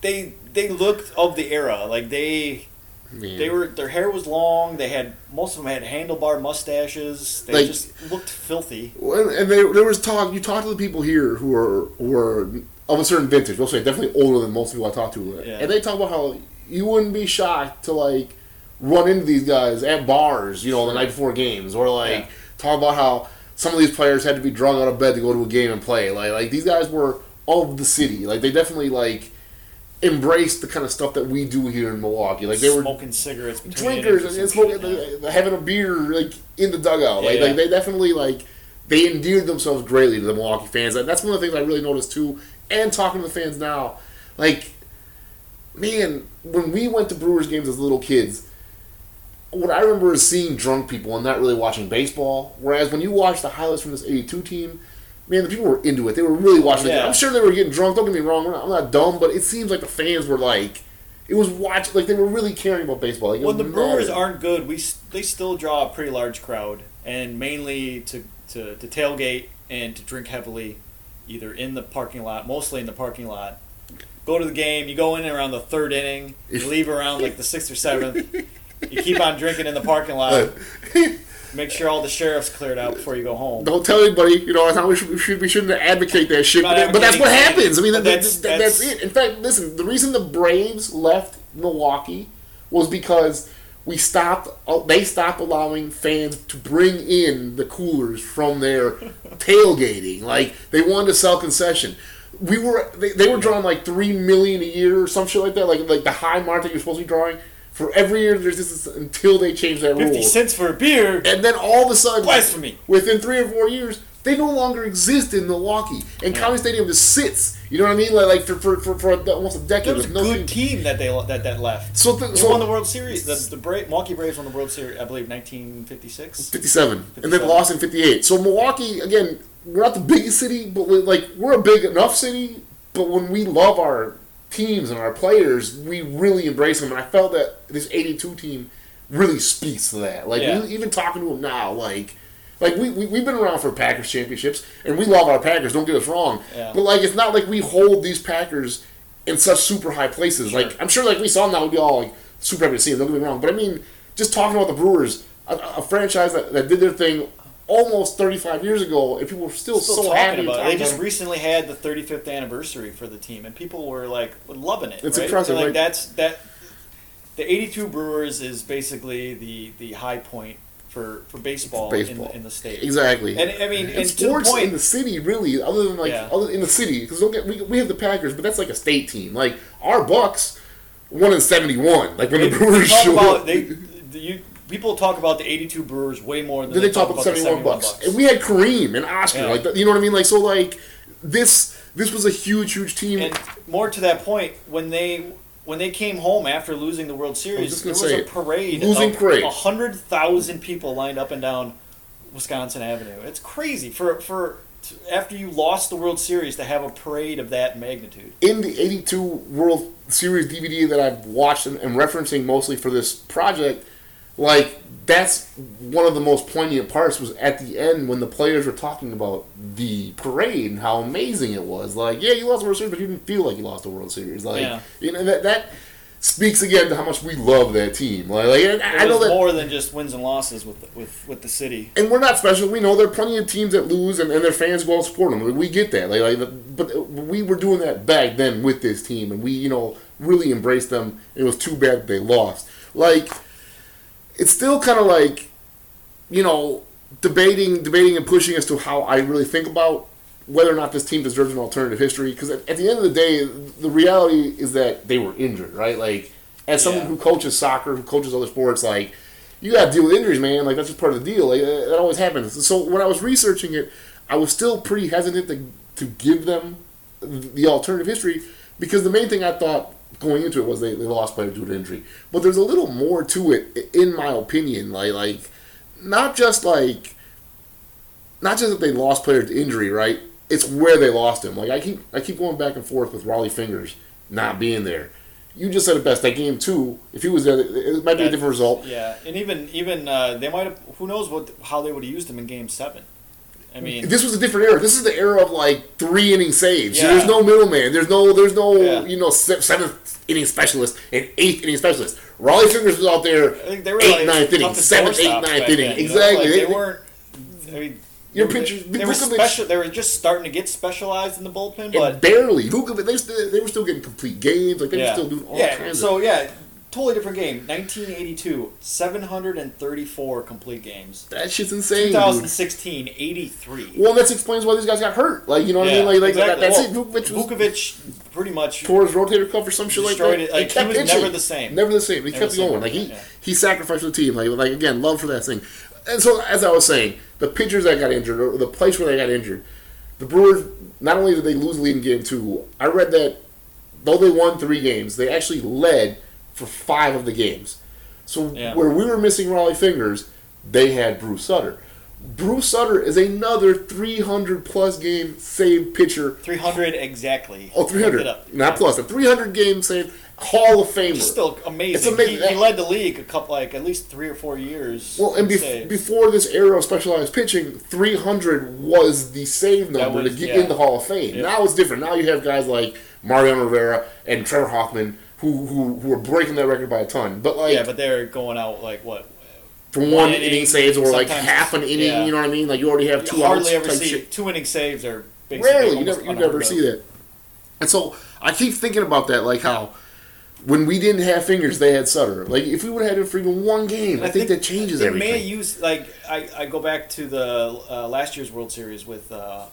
they they looked of the era. Like they Man. They were their hair was long. They had most of them had handlebar mustaches. They Like- just looked filthy. And they, there was talk. You talk to the people here who are who are of a certain vintage. We'll say definitely older than most people I talk to, uh, Yeah. and they talk about how you wouldn't be shocked to like run into these guys at bars, you know, the night before games, or like Yeah. talk about how some of these players had to be drug out of bed to go to a game and play. Like like these guys were of the city. Like they definitely like embraced the kind of stuff that we do here in Milwaukee. Like they were smoking cigarettes, between drinkers and, and smoking, shit, yeah. having a beer like in the dugout. Like, Yeah. like they definitely like they endeared themselves greatly to the Milwaukee fans. And that's one of the things I really noticed too. And talking to the fans now, like man, when we went to Brewers games as little kids. What I remember is seeing drunk people and not really watching baseball. Whereas when you watch the highlights from this '82 team, man, the people were into it. They were really watching it. I'm sure they were getting drunk. Don't get me wrong. I'm not, I'm not dumb, but it seems like the fans were like, it was watch like they were really caring about baseball. Like, When the Brewers aren't good, we they still draw a pretty large crowd, and mainly to, to, to tailgate and to drink heavily, either in the parking lot, mostly in the parking lot. Go to the game. You go in around the third inning. You leave around like the sixth or seventh. You keep on drinking in the parking lot. Make sure all the sheriffs cleared out before you go home. Don't tell anybody. You know, we should, we should we shouldn't advocate that shit. But, but that's what happens. I mean, that, that's- that's, that's, that's- it. In fact, listen. The reason the Braves left Milwaukee was because we stopped. uh, They stopped allowing fans to bring in the coolers from their tailgating. Like they wanted to sell concession. We were they, they were drawing like three million a year or some shit like that. Like like the high mark that you're supposed to be drawing for every year. There's this until they change that rule. Fifty cents for a beer. And then all of a sudden, Blasphemy. within three or four years, they no longer exist in Milwaukee, and County Stadium just sits. You know what I mean? Like, like for for, for, for almost a decade, There was a nothing. good team that they that that left. So, th- They so won the World Series. The, the Bra- Milwaukee Braves won the World Series, I believe, 1956. 57, and then 57. lost in 58. So Milwaukee, again, we're not the biggest city, but like we're a big enough city. But when we love our teams and our players, we really embrace them. And I felt that this 82 team really speaks to that. Like Yeah. even talking to them now, like. Like we, we we've been around for Packers championships, and we love our Packers. Don't get us wrong, Yeah. but like it's not like we hold these Packers in such super high places. Sure. Like I'm sure, like we saw them now, we'd be all like super happy to see them. Don't get me wrong, but I mean, just talking about the Brewers, a, a franchise that, that did their thing almost 35 years ago, and people were still, Still so happy. about it. They just recently had the 35th anniversary for the team, and people were like loving it. It's right? impressive, Like that's that. The 82 Brewers is basically the the high point for for baseball, baseball In, in the state. exactly. And I mean, And and sports point, in the city, really, other than like Yeah. other in the city, because don't get we, we have the Packers, but that's like a state team. Like our Bucks won in '71. Like when they, the Brewers they talk showed about up. they, the, you, people talk about the 82 Brewers way more than Then they talk about the 71 bucks. And we had Kareem and Oscar. Yeah. Like, you know what I mean? Like, so, like, this this was a huge, huge team. And more to that point, when they when they came home after losing the World Series, there was a parade. Losing of parade. hundred thousand people lined up and down Wisconsin Avenue. It's crazy for for after you lost the World Series to have a parade of that magnitude. in the 82 World Series DVD that I've watched and, and referencing mostly for this project, like that's one of the most poignant parts was at the end when the players were talking about the parade and how amazing it was. Like, yeah, you lost the World Series, but you didn't feel like you lost the World Series. Like, Yeah. you know that that speaks again to how much we love that team. Like, like I know that more than just wins and losses with the, with with the city. and we're not special. We know there are plenty of teams that lose, and, and their fans go out support them. We get that. Like, like, but we were doing that back then with this team, and we, you know, really embraced them. It was too bad that they lost. Like, it's still kind of like, you know, debating, debating, and pushing as to how I really think about whether or not this team deserves an alternative history. Because at, at the end of the day, the reality is that they were injured, right? Like, as someone Yeah. who coaches soccer, who coaches other sports, like you got to deal with injuries, man. Like that's just part of the deal. Like, that always happens. So when I was researching it, I was still pretty hesitant to to give them the alternative history because the main thing I thought going into it was they, they lost players due to injury. But there's a little more to it, in my opinion. Like like not just like not just that they lost players to injury, right? It's where they lost him. Like I keep I keep going back and forth with Rollie Fingers not being there. You just said it best. That game two, if he was there, it might be a different result. Yeah, and even even uh, they might have. Who knows what how they would have used him in Game Seven? I mean, this was a different era. This is the era of like three inning saves. Yeah. There's no middleman. There's no there's no Yeah. you know seventh inning specialist and eighth inning specialist. Rollie Fingers was out there I think they were eighth, like ninth inning, seventh, eighth, ninth inning. then, you know? exactly. Like, They- they weren't. I mean, Your they were- pitchers- They were Vuckovich- special. They were just starting to get specialized in the bullpen, but barely. Vuckovich, they, they were still getting complete games. Like they yeah, were still doing all yeah. kinds So of. yeah, totally different game. 1982, 734 complete games. That shit's insane. dude. 2016, 83. Well, that explains why these guys got hurt. Like you know what I mean? Like, like exactly. that, that's Well, it. Vuckovich Vuckovich pretty much tore his rotator cuff or some shit like that. it. Like, he kept was pitching. never the same. Never the same. He Never kept going. Like he yeah. he sacrificed the team. Like like again, love for that thing. And so as I was saying, the pitchers that got injured, or the place where they got injured, the Brewers not only did they lose the lead in game two, I read that though they won three games, they actually led for five of the games. So Yeah. where we were missing Rollie Fingers, they had Bruce Sutter. Bruce Sutter is another 300 plus game save pitcher 300 exactly. Oh, 300. up. Not plus. A 300 game save Hall of Famer. It's still amazing. It's amazing. He, he led the league a couple, like at least three or four years. well, and bef- before this era of specialized pitching, 300 was the save number was- to get yeah. in the Hall of Fame. Yeah. Now it's different. Now you have guys like Mariano Rivera and Trevor Hoffman who, who, who are breaking that record by a ton. But, like, yeah, but they're going out like what? for one, one inning, inning, saves or like half an inning, yeah. you know what I mean? Like, you already have two You outs hardly ever see shit. two inning saves are basically Rarely, you never, you never see that. And so I keep thinking about that, like how when we didn't have fingers, they had Sutter. Like if we would have had him for even one game, I, think, that changes they everything. may use like I, I go back to the uh, last year's World Series with uh,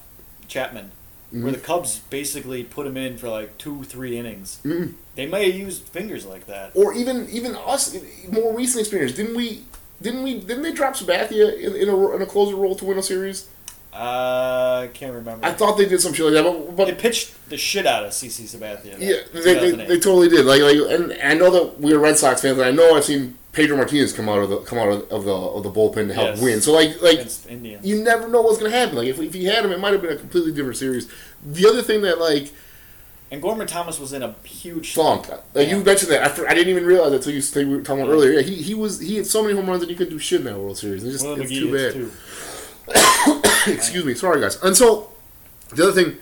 Chapman, Mm-hmm. where the Cubs basically put him in for like two three innings. Mhm. They may have used fingers like that. or even even us, more recent experience. Didn't we? Didn't we? Didn't they drop Sabathia in, in, a, in a closer role to win a series? Uh, I can't remember. I thought they did some shit like that, but, but they pitched the shit out of CC Sabathia. Yeah, they, they, they totally did. Like, like, and I know that we're Red Sox fans, and I know I've seen Pedro Martinez come out of the come out of, of the of the bullpen to help Yes. win. So like like you never know what's gonna happen. Like if, if he had him, it might have been a completely different series. The other thing that like and Gorman Thomas was in a huge Funk, like you mentioned that, I, I didn't even realize that until you, until were talking about earlier. Yeah, he, he was he had so many home runs that he couldn't do shit in that World Series. It's just Will it's too bad. too. Excuse me, sorry guys. And so the other thing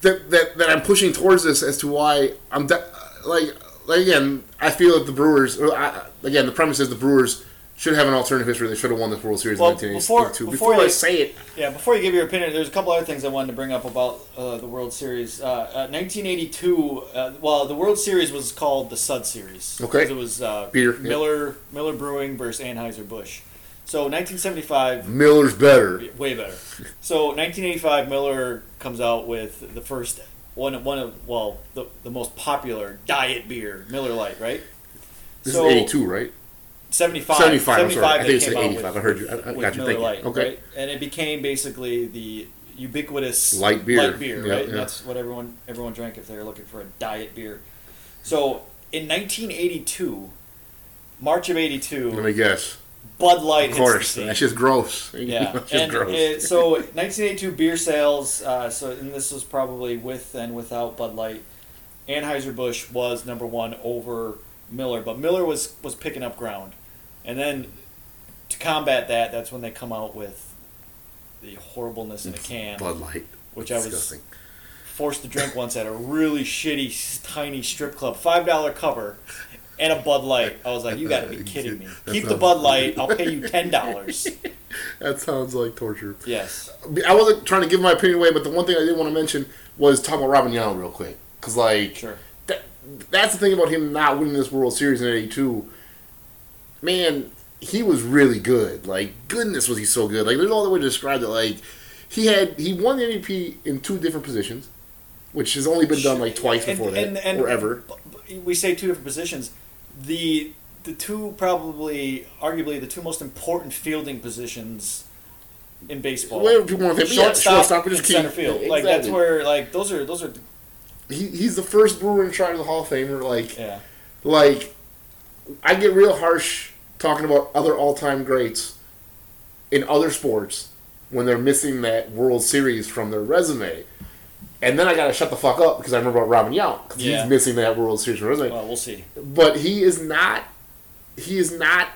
that that, that I'm pushing towards this as to why I'm de- like like again, I feel that the Brewers or I, again the premise is the Brewers should have an alternative history. They should have won this World Series Well, in before- 1982. before Before, I you- say it, Yeah, before you give your opinion, there's a couple other things I wanted to bring up about uh, the World Series. Uh, uh, 1982, uh, well, the World Series was called the Sud Series. Okay. It was uh, Beer. Miller Miller Brewing versus Anheuser-Busch. So 1975, Miller's better. way better. So 1985, Miller comes out with the first one, of one of well, the, the most popular diet beer, Miller Lite, right? This So- is 82, right? 75. 75, I'm sorry. I think it's came out 85. with- I heard you. I- I got you. Miller you. Lite, Okay. right? And it became basically the ubiquitous Light beer. light beer, Yeah, right? yeah. And that's what everyone everyone drank if they were looking for a diet beer. So in 1982, March of 82. Let me guess. Bud Light Of course, that's just gross. Yeah, That's just and gross. it, so 1982 beer sales. Uh, so and this was probably with and without Bud Light. Anheuser Busch was number one over Miller, but Miller was was picking up ground, and then to combat that, that's when they come out with the horribleness in a can, Bud Light. which I was Disgusting. forced to drink once at a really shitty tiny strip club, five dollar cover. And a Bud Light. I was like, "You got to be kidding me! That Keep the Bud Light. I'll pay you ten dollars." That sounds like torture. Yes. I wasn't trying to give my opinion away, but the one thing I did want to mention was talk about Robin Yount real quick. Because, like, Sure. that, that's the thing about him not winning this World Series in 82. Man, he was really good. Like, goodness, was he so good. Like, there's no other way to describe it. Like, he had, he won the MVP in two different positions, which has only been done, like, twice before that, or ever. We say two different positions. The the two probably, arguably, the two most important fielding positions in baseball. Whatever people want to think, but yeah, shortstop, shortstop, just and center field. yeah, Like that's where like those are those are He, he's the first Brewer in charge of the Hall of Famer. Like, yeah. like I get real harsh talking about other all-time greats in other sports when they're missing that World Series from their resume. And then I gotta shut the fuck up because I remember about Robin Yount because Yeah. he's missing that World Series resume. Well, we'll see. But he is not. He is not.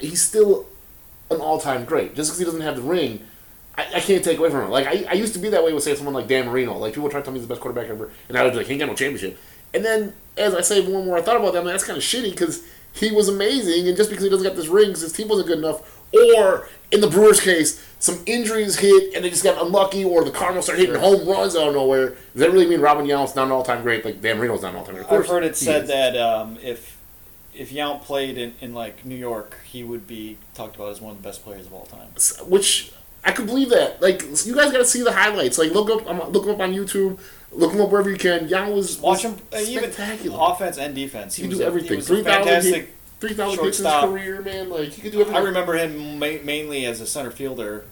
He's still an all-time great. Just because he doesn't have the ring I, I can't take away from him. Like I, I used to be that way with say someone like Dan Marino. Like people try to tell me he's the best quarterback ever, and I would be like, he ain't got no championship. And then as I say more and more, I thought about that. I'm like, that's kind of shitty because he was amazing, and just because he doesn't get this ring, his team wasn't good enough, or in the Brewers' case, some injuries hit and they just got unlucky, or the Cardinals started hitting home runs out of nowhere. Does that really mean Robin Yount's not an all-time great? Like Dan Marino's not an all-time great. I've heard it he said is. that um, if if Yount played in, in like New York, he would be talked about as one of the best players of all time. which I could believe that. Like you guys got to see the highlights. Like look up, um, look him up on YouTube, look him up wherever you can. Yount was Watch him uh, even spectacular. offense and defense. he was do everything. He was Three a fantastic. Three thousand hits in his career, man. Like he could do everything. I remember him ma- mainly as a center fielder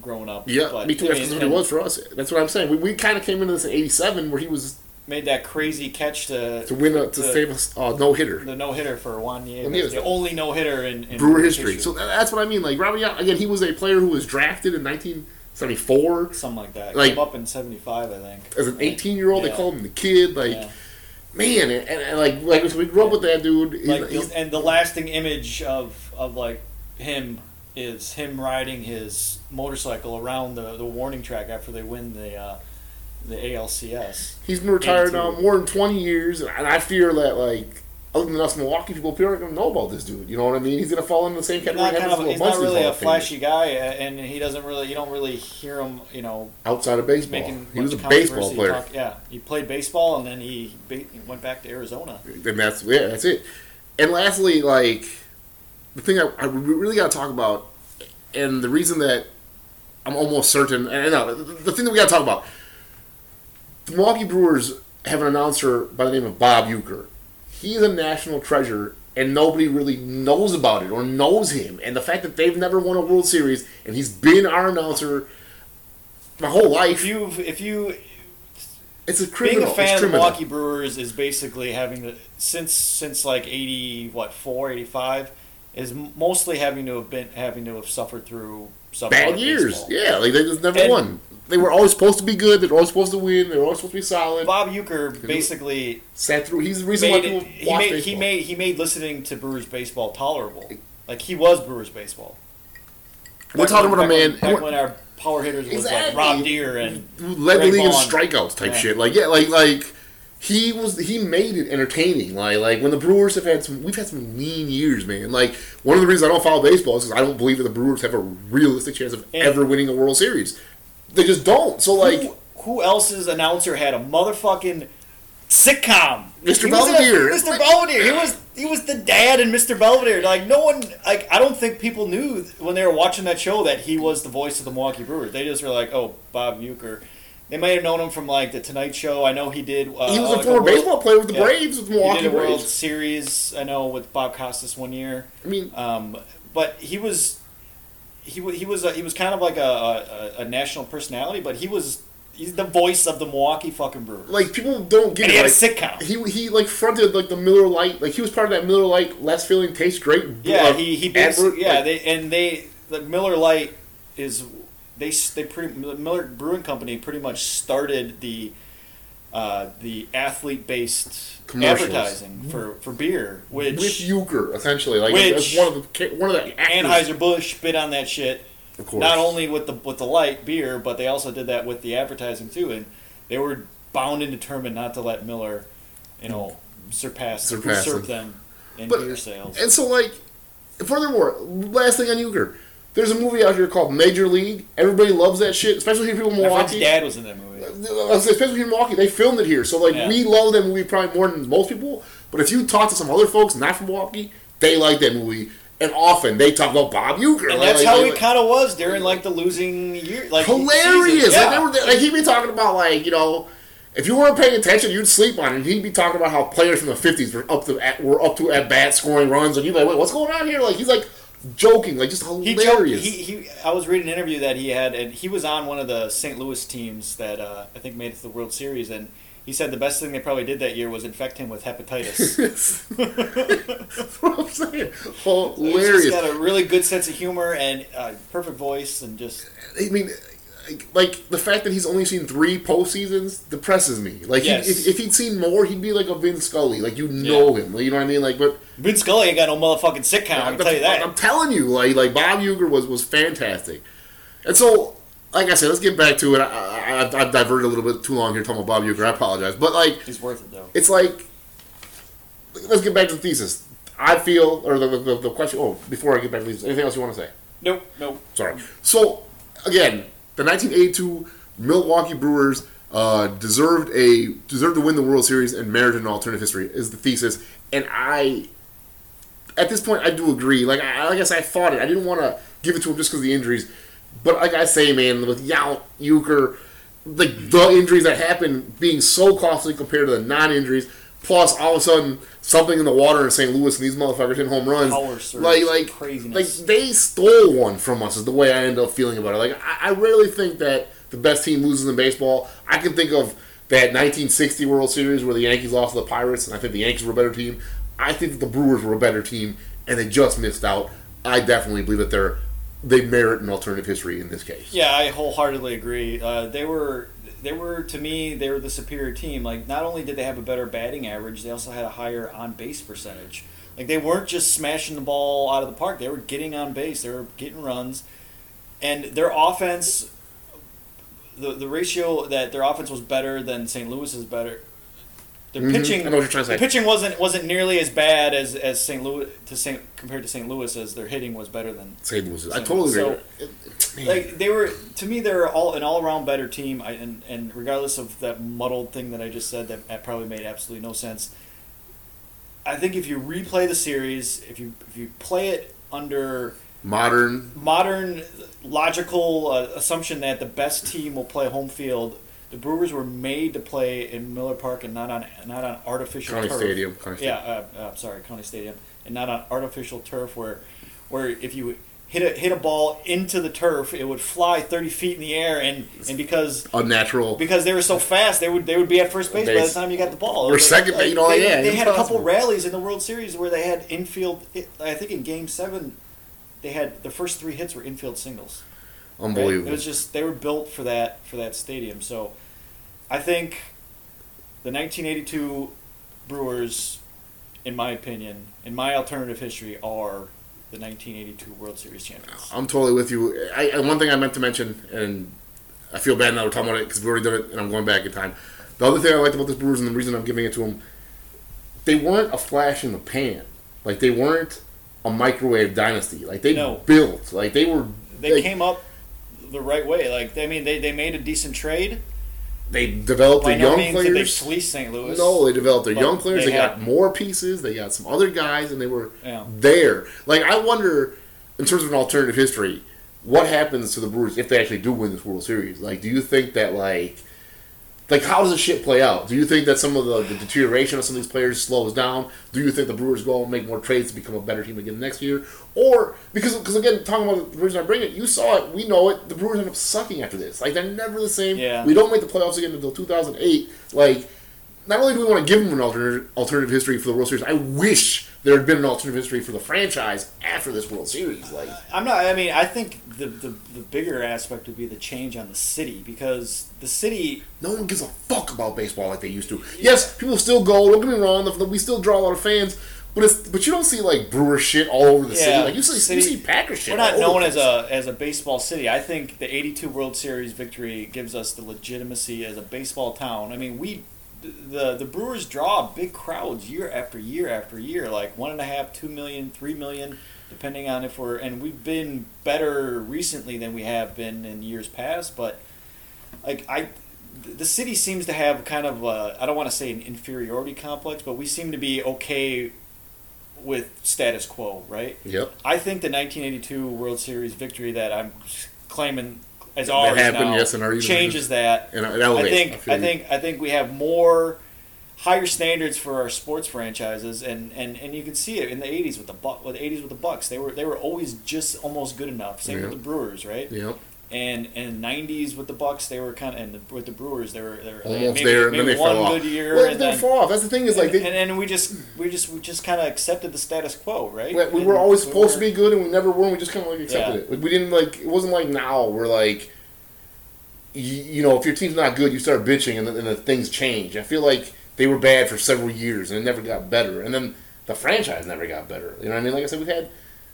growing up. Yeah, but, me too. I That's mean, what it and was for us. That's what I'm saying. We, we kind of came into this in '87 where he was Made that crazy catch to to win a, to The- save us uh, no hitter. the no hitter for Juan Nieves, Juan Nieves. the only no hitter in, in Brewer history. So tha- that's what I mean. Like Robert Yount, again, he was a player who was drafted in 1974 something like that. Like- Came up in '75, I think. as an 18 year old. They called him the kid. Like Yeah. Man, and, and, and like like so we grew up with that dude. He's- like he's- and the lasting image of of like him is him riding his motorcycle around the, the warning track after they win the uh, the ALCS. He's been retired now 82. more than 20 years, and I fear that, like, other than us Milwaukee people, people aren't going to know about this dude. You know what I mean? He's going to fall into the same He's category. not, kind of, he's not really a flashy guy, uh, and he doesn't really you don't really hear him you know outside of baseball. making He was a baseball player, talk- yeah, he played baseball and then he, ba- went back to Arizona. and that's yeah, that's it. And lastly, like the thing I, I really got to talk about, and the reason that I'm almost certain, and no, the, the thing that we got to talk about, the Milwaukee Brewers have an announcer by the name of Bob Uecker. He's a national treasure, and nobody really knows about it or knows him. And the fact that they've never won a World Series, and he's been our announcer my whole life. If you if you it's a criminal. being a fan of the. Milwaukee Brewers is basically having to since since like 80 what 4 85 is mostly having to have been having to have suffered through bad years. baseball. Yeah, like they just never And- won. They were always supposed to be good. They were always supposed to win. They were always supposed to be solid. Bob Uecker basically Sat through. He's the reason why people he watch made baseball. he made he made listening to Brewers baseball tolerable. Like he was Brewers baseball. We're Back talking when- about a man when, back when our power hitters was Exactly. like Rob Deer and who led the league in strikeouts type Yeah. shit. Like yeah, like like he was. He made it entertaining. Like like when the Brewers have had some. We've had some mean years, man. Like one of the reasons I don't follow baseball is because I don't believe that the Brewers have a realistic chance of And- ever winning a World Series. They just don't. So like. who, who else's announcer had a motherfucking sitcom? Mr. He was a- Belvedere. Mr. Belvedere. He was he was the dad in Mr. Belvedere. Like no one like I don't think people knew when they were watching that show that he was the voice of the Milwaukee Brewers. They just were like, oh, Bob Uecker. They might have known him from like the Tonight Show. I know he did. Uh, he was like a former World- baseball player with the yeah. Braves, with the He Milwaukee did a World Series. I know with Bob Costas one year. I mean, Um, but he was he he was a, he was kind of like a, a, a national personality, but he was he's the voice of the Milwaukee fucking Brewers. like people don't get and he had Like, a sitcom. he he like fronted like the Miller Lite, like he was part of that Miller Lite. Less feeling tastes great. Yeah, uh, he he advert, yeah like, they and they the Miller Lite is they they pretty the Miller Brewing Company pretty much started the uh, the athlete based advertising for, for beer, which with Uecker essentially. Like Which- one of the one of the Anheuser Busch bid on that shit. of course. Not only with the with the light beer, but they also did that with the advertising too, and they were bound and determined not to let Miller, you know, surpass Surpass usurp them. in But- beer sales. And so, like, furthermore, last thing on Uecker. There's a movie out here called Major League. Everybody loves that shit, especially here in people in My dad was in that movie. Especially in Milwaukee, they filmed it here, so like Yeah. we love that movie probably more than most people. But if you talk to some other folks not from Milwaukee, they like that movie, and often they talk about Bob Uecker. And that's like- how like- he kind of was during like the losing year, like hilarious. Like, Yeah. they were, like he'd be talking about like you know, if you weren't paying attention, you'd sleep on it. And he'd be talking about how players from the fifties were up to at, were up to at bat scoring runs, and you're like, wait, what's going on here? Like he's like joking, like just He joked, hilarious. he, he I was reading an interview that he had, and he was on one of the St. Louis teams that uh, I think made it to the World Series, and he said the best thing they probably did that year was infect him with hepatitis. That's what I'm saying. He's Hilarious. got a really good sense of humor and uh, perfect voice, and just I mean, like, the fact that he's only seen three postseasons depresses me. Like, he- if, if he'd seen more, he'd be like a Vin Scully. Like, you know him. Like, You know what I mean? Like, but Vince Scully ain't got no motherfucking sitcom. I can tell you that. I'm telling you, like, like Bob Uecker was was fantastic. And so, like I said, let's get back to it. I, I, I've, I've diverted a little bit too long here talking about Bob Uecker. I apologize, but like, He's worth it though. it's like, let's get back to the thesis. I feel, or the, the, the question. Oh, before I get back to the thesis, anything else you want to say? Nope, nope. Sorry. So again, the 1982 Milwaukee Brewers uh, deserved a deserved to win the World Series and merited an alternative history is the thesis, and I. At this point, I do agree. Like I, like I said, I fought it. I didn't want to give it to him just because of the injuries, but like I say, man, with Yount, Uecker, like the injuries that happened being so costly compared to the non-injuries, plus all of a sudden something in the water in St. Louis and these motherfuckers hitting home runs, Power surge, like like craziness. like they stole one from us is the way I end up feeling about it. Like I, I rarely think that the best team loses in baseball. I can think of that 1960 World Series where the Yankees lost to the Pirates, and I think the Yankees were a better team. I think that the Brewers were a better team, and they just missed out. I definitely believe that they're they merit an alternative history in this case. Yeah, I wholeheartedly agree. Uh, they were they were to me they were the superior team. Like not only did they have a better batting average, they also had a higher on base percentage. Like they weren't just smashing the ball out of the park; they were getting on base, they were getting runs, and their offense. The, the ratio that their offense was better than St. Louis is better. Their Mhm, pitching, I know what you're trying to say. pitching wasn't wasn't nearly as bad as, as St. Louis to St. compared to St. Louis as their hitting was better than St. Louis. I totally so- agree. Like they were to me they're all an all around better team I, and and regardless of that muddled thing that I just said that, that probably made absolutely no sense. I think if you replay the series, if you if you play it under Modern. modern logical uh, assumption that the best team will play home field, the Brewers were made to play in Miller Park and not on not on artificial County turf. Stadium. County Yeah, Stadium. uh, uh, sorry, County Stadium, and not on artificial turf where, where if you hit a hit a ball into the turf, it would fly thirty feet in the air, and and because Unnatural. because they were so fast, they would they would be at first base by the time you got the ball. Or second base, you know, they, yeah, they had a couple rallies in the World Series where they had infield. I think in Game Seven, they had the first three hits were infield singles. right? Unbelievable. It was just they were built for that for that stadium. So, I think the 1982 Brewers, in my opinion, in my alternative history, are the 1982 World Series champions. I'm totally with you. I, I, one thing I meant to mention, and I feel bad now we're talking about it because we've already done it, and I'm going back in time. The other thing I liked about this Brewers, and the reason I'm giving it to them, they weren't a flash in the pan. Like they weren't a microwave dynasty. Like they No. built. Like they were. They like, came up the right way. Like I mean, they, they made a decent trade. They developed By their no young did they players. fleece St. Louis. No, they developed their young players. they They, got more pieces. They got some other guys, and they were Yeah. there. Like I wonder, in terms of an alternative history, what happens to the Brewers if they actually do win this World Series? Like, do you think that like, like how does the shit play out? Do you think that some of the, the deterioration of some of these players slows down? Do you think the Brewers go and make more trades to become a better team again next year? Or because because again, talking about the reason I bring it, you saw it, we know it. The Brewers end up sucking after this. Like they're never the same. Yeah. We don't make the playoffs again until 2008. Like not only do we want to give them an alternative alternative history for the World Series, I wish there had been an alternative history for the franchise after this World Series. Like, uh, I'm not. I mean, I think the, the the bigger aspect would be the change on the city because the city. no one gives a fuck about baseball like they used to. Yes, people still go. Don't get me wrong. the- We still draw a lot of fans, but it's but you don't see like Brewer shit all over the city. Like you see, city- you see Packer shit. We're not known as a as a baseball city. I think the '82 World Series victory gives us the legitimacy as a baseball town. I mean, we the the Brewers draw big crowds year after year after year, like one and a half, two million, three million, depending on if we're and we've been better recently than we have been in years past. But like I, the city seems to have kind of I I don't want to say an inferiority complex, but we seem to be okay with status quo, right? Yep. I think the 1982 World Series victory that I'm claiming as ours happened, now yes, in our changes that. And I think feel I, think I think we have more higher standards for our sports franchises, and, and, and you can see it in the 80s with the Buck, with the 80s with the Bucks. They were they were always just almost good enough. Same with the Brewers, right? Yep. And and 90s with the Bucks, they were kind of and the, with the Brewers, they were they were they had Almost maybe, there, and maybe then they one fell off. year, well, and they then fall off. That's the thing is like and, they, and, and we just we just we just kind of accepted the status quo, right? we, we were always supposed to were- be good, and we never were. and We just kind of like accepted Yeah. it. Like we didn't like. It wasn't like now. We're like, you, you know, if your team's not good, you start bitching, and then, and then things change. I feel like they were bad for several years, and it never got better. And then the franchise never got better. You know what I mean? Like I said, we've had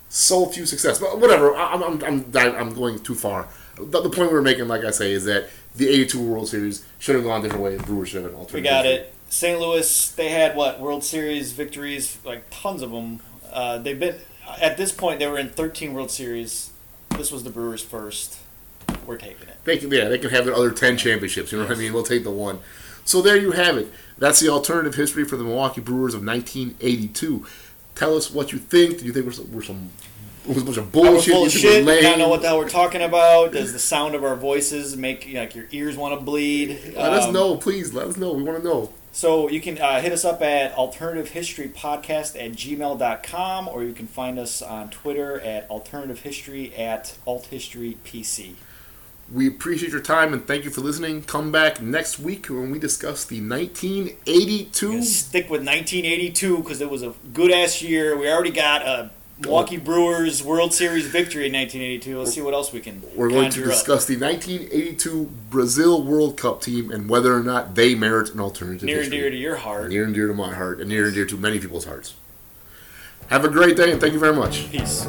so few success. But whatever, I'm I'm I'm, I'm going too far. The, the point we were making, like I say, is that the '82 World Series should have gone a different way. The Brewers should have an We got it. St. Louis, they had what World Series victories, like tons of them. Uh, they've been at this point they were in 13 World Series. This was the Brewers' first. We're taking it. They can, yeah, they can have their other ten championships. You know what I mean? We'll take the one. So there you have it. That's the alternative history for the Milwaukee Brewers of 1982. Tell us what you think. Do you think we're some, we're some it was a bunch of was bullshit? full of think we're shit. lame? Don't know what the hell we're talking about. Does the sound of our voices make like your ears want to bleed? Let us Um, know, please. Let us know. We want to know. So you can uh, hit us up at alternativehistorypodcast history podcast at gmail.com or you can find us on Twitter at alternativehistory at alt history PC. We appreciate your time and thank you for listening. Come back next week when we discuss the 1982. Stick with 1982 because it was a good ass year. We already got a Milwaukee Brewers World Series victory in 1982. Let's see what else we can. We're going to conjure up. discuss the 1982 Brazil World Cup team and whether or not they merit an alternative near and history. dear to your heart. near and dear to my heart and near and dear to many people's hearts. Have a great day and thank you very much. Peace.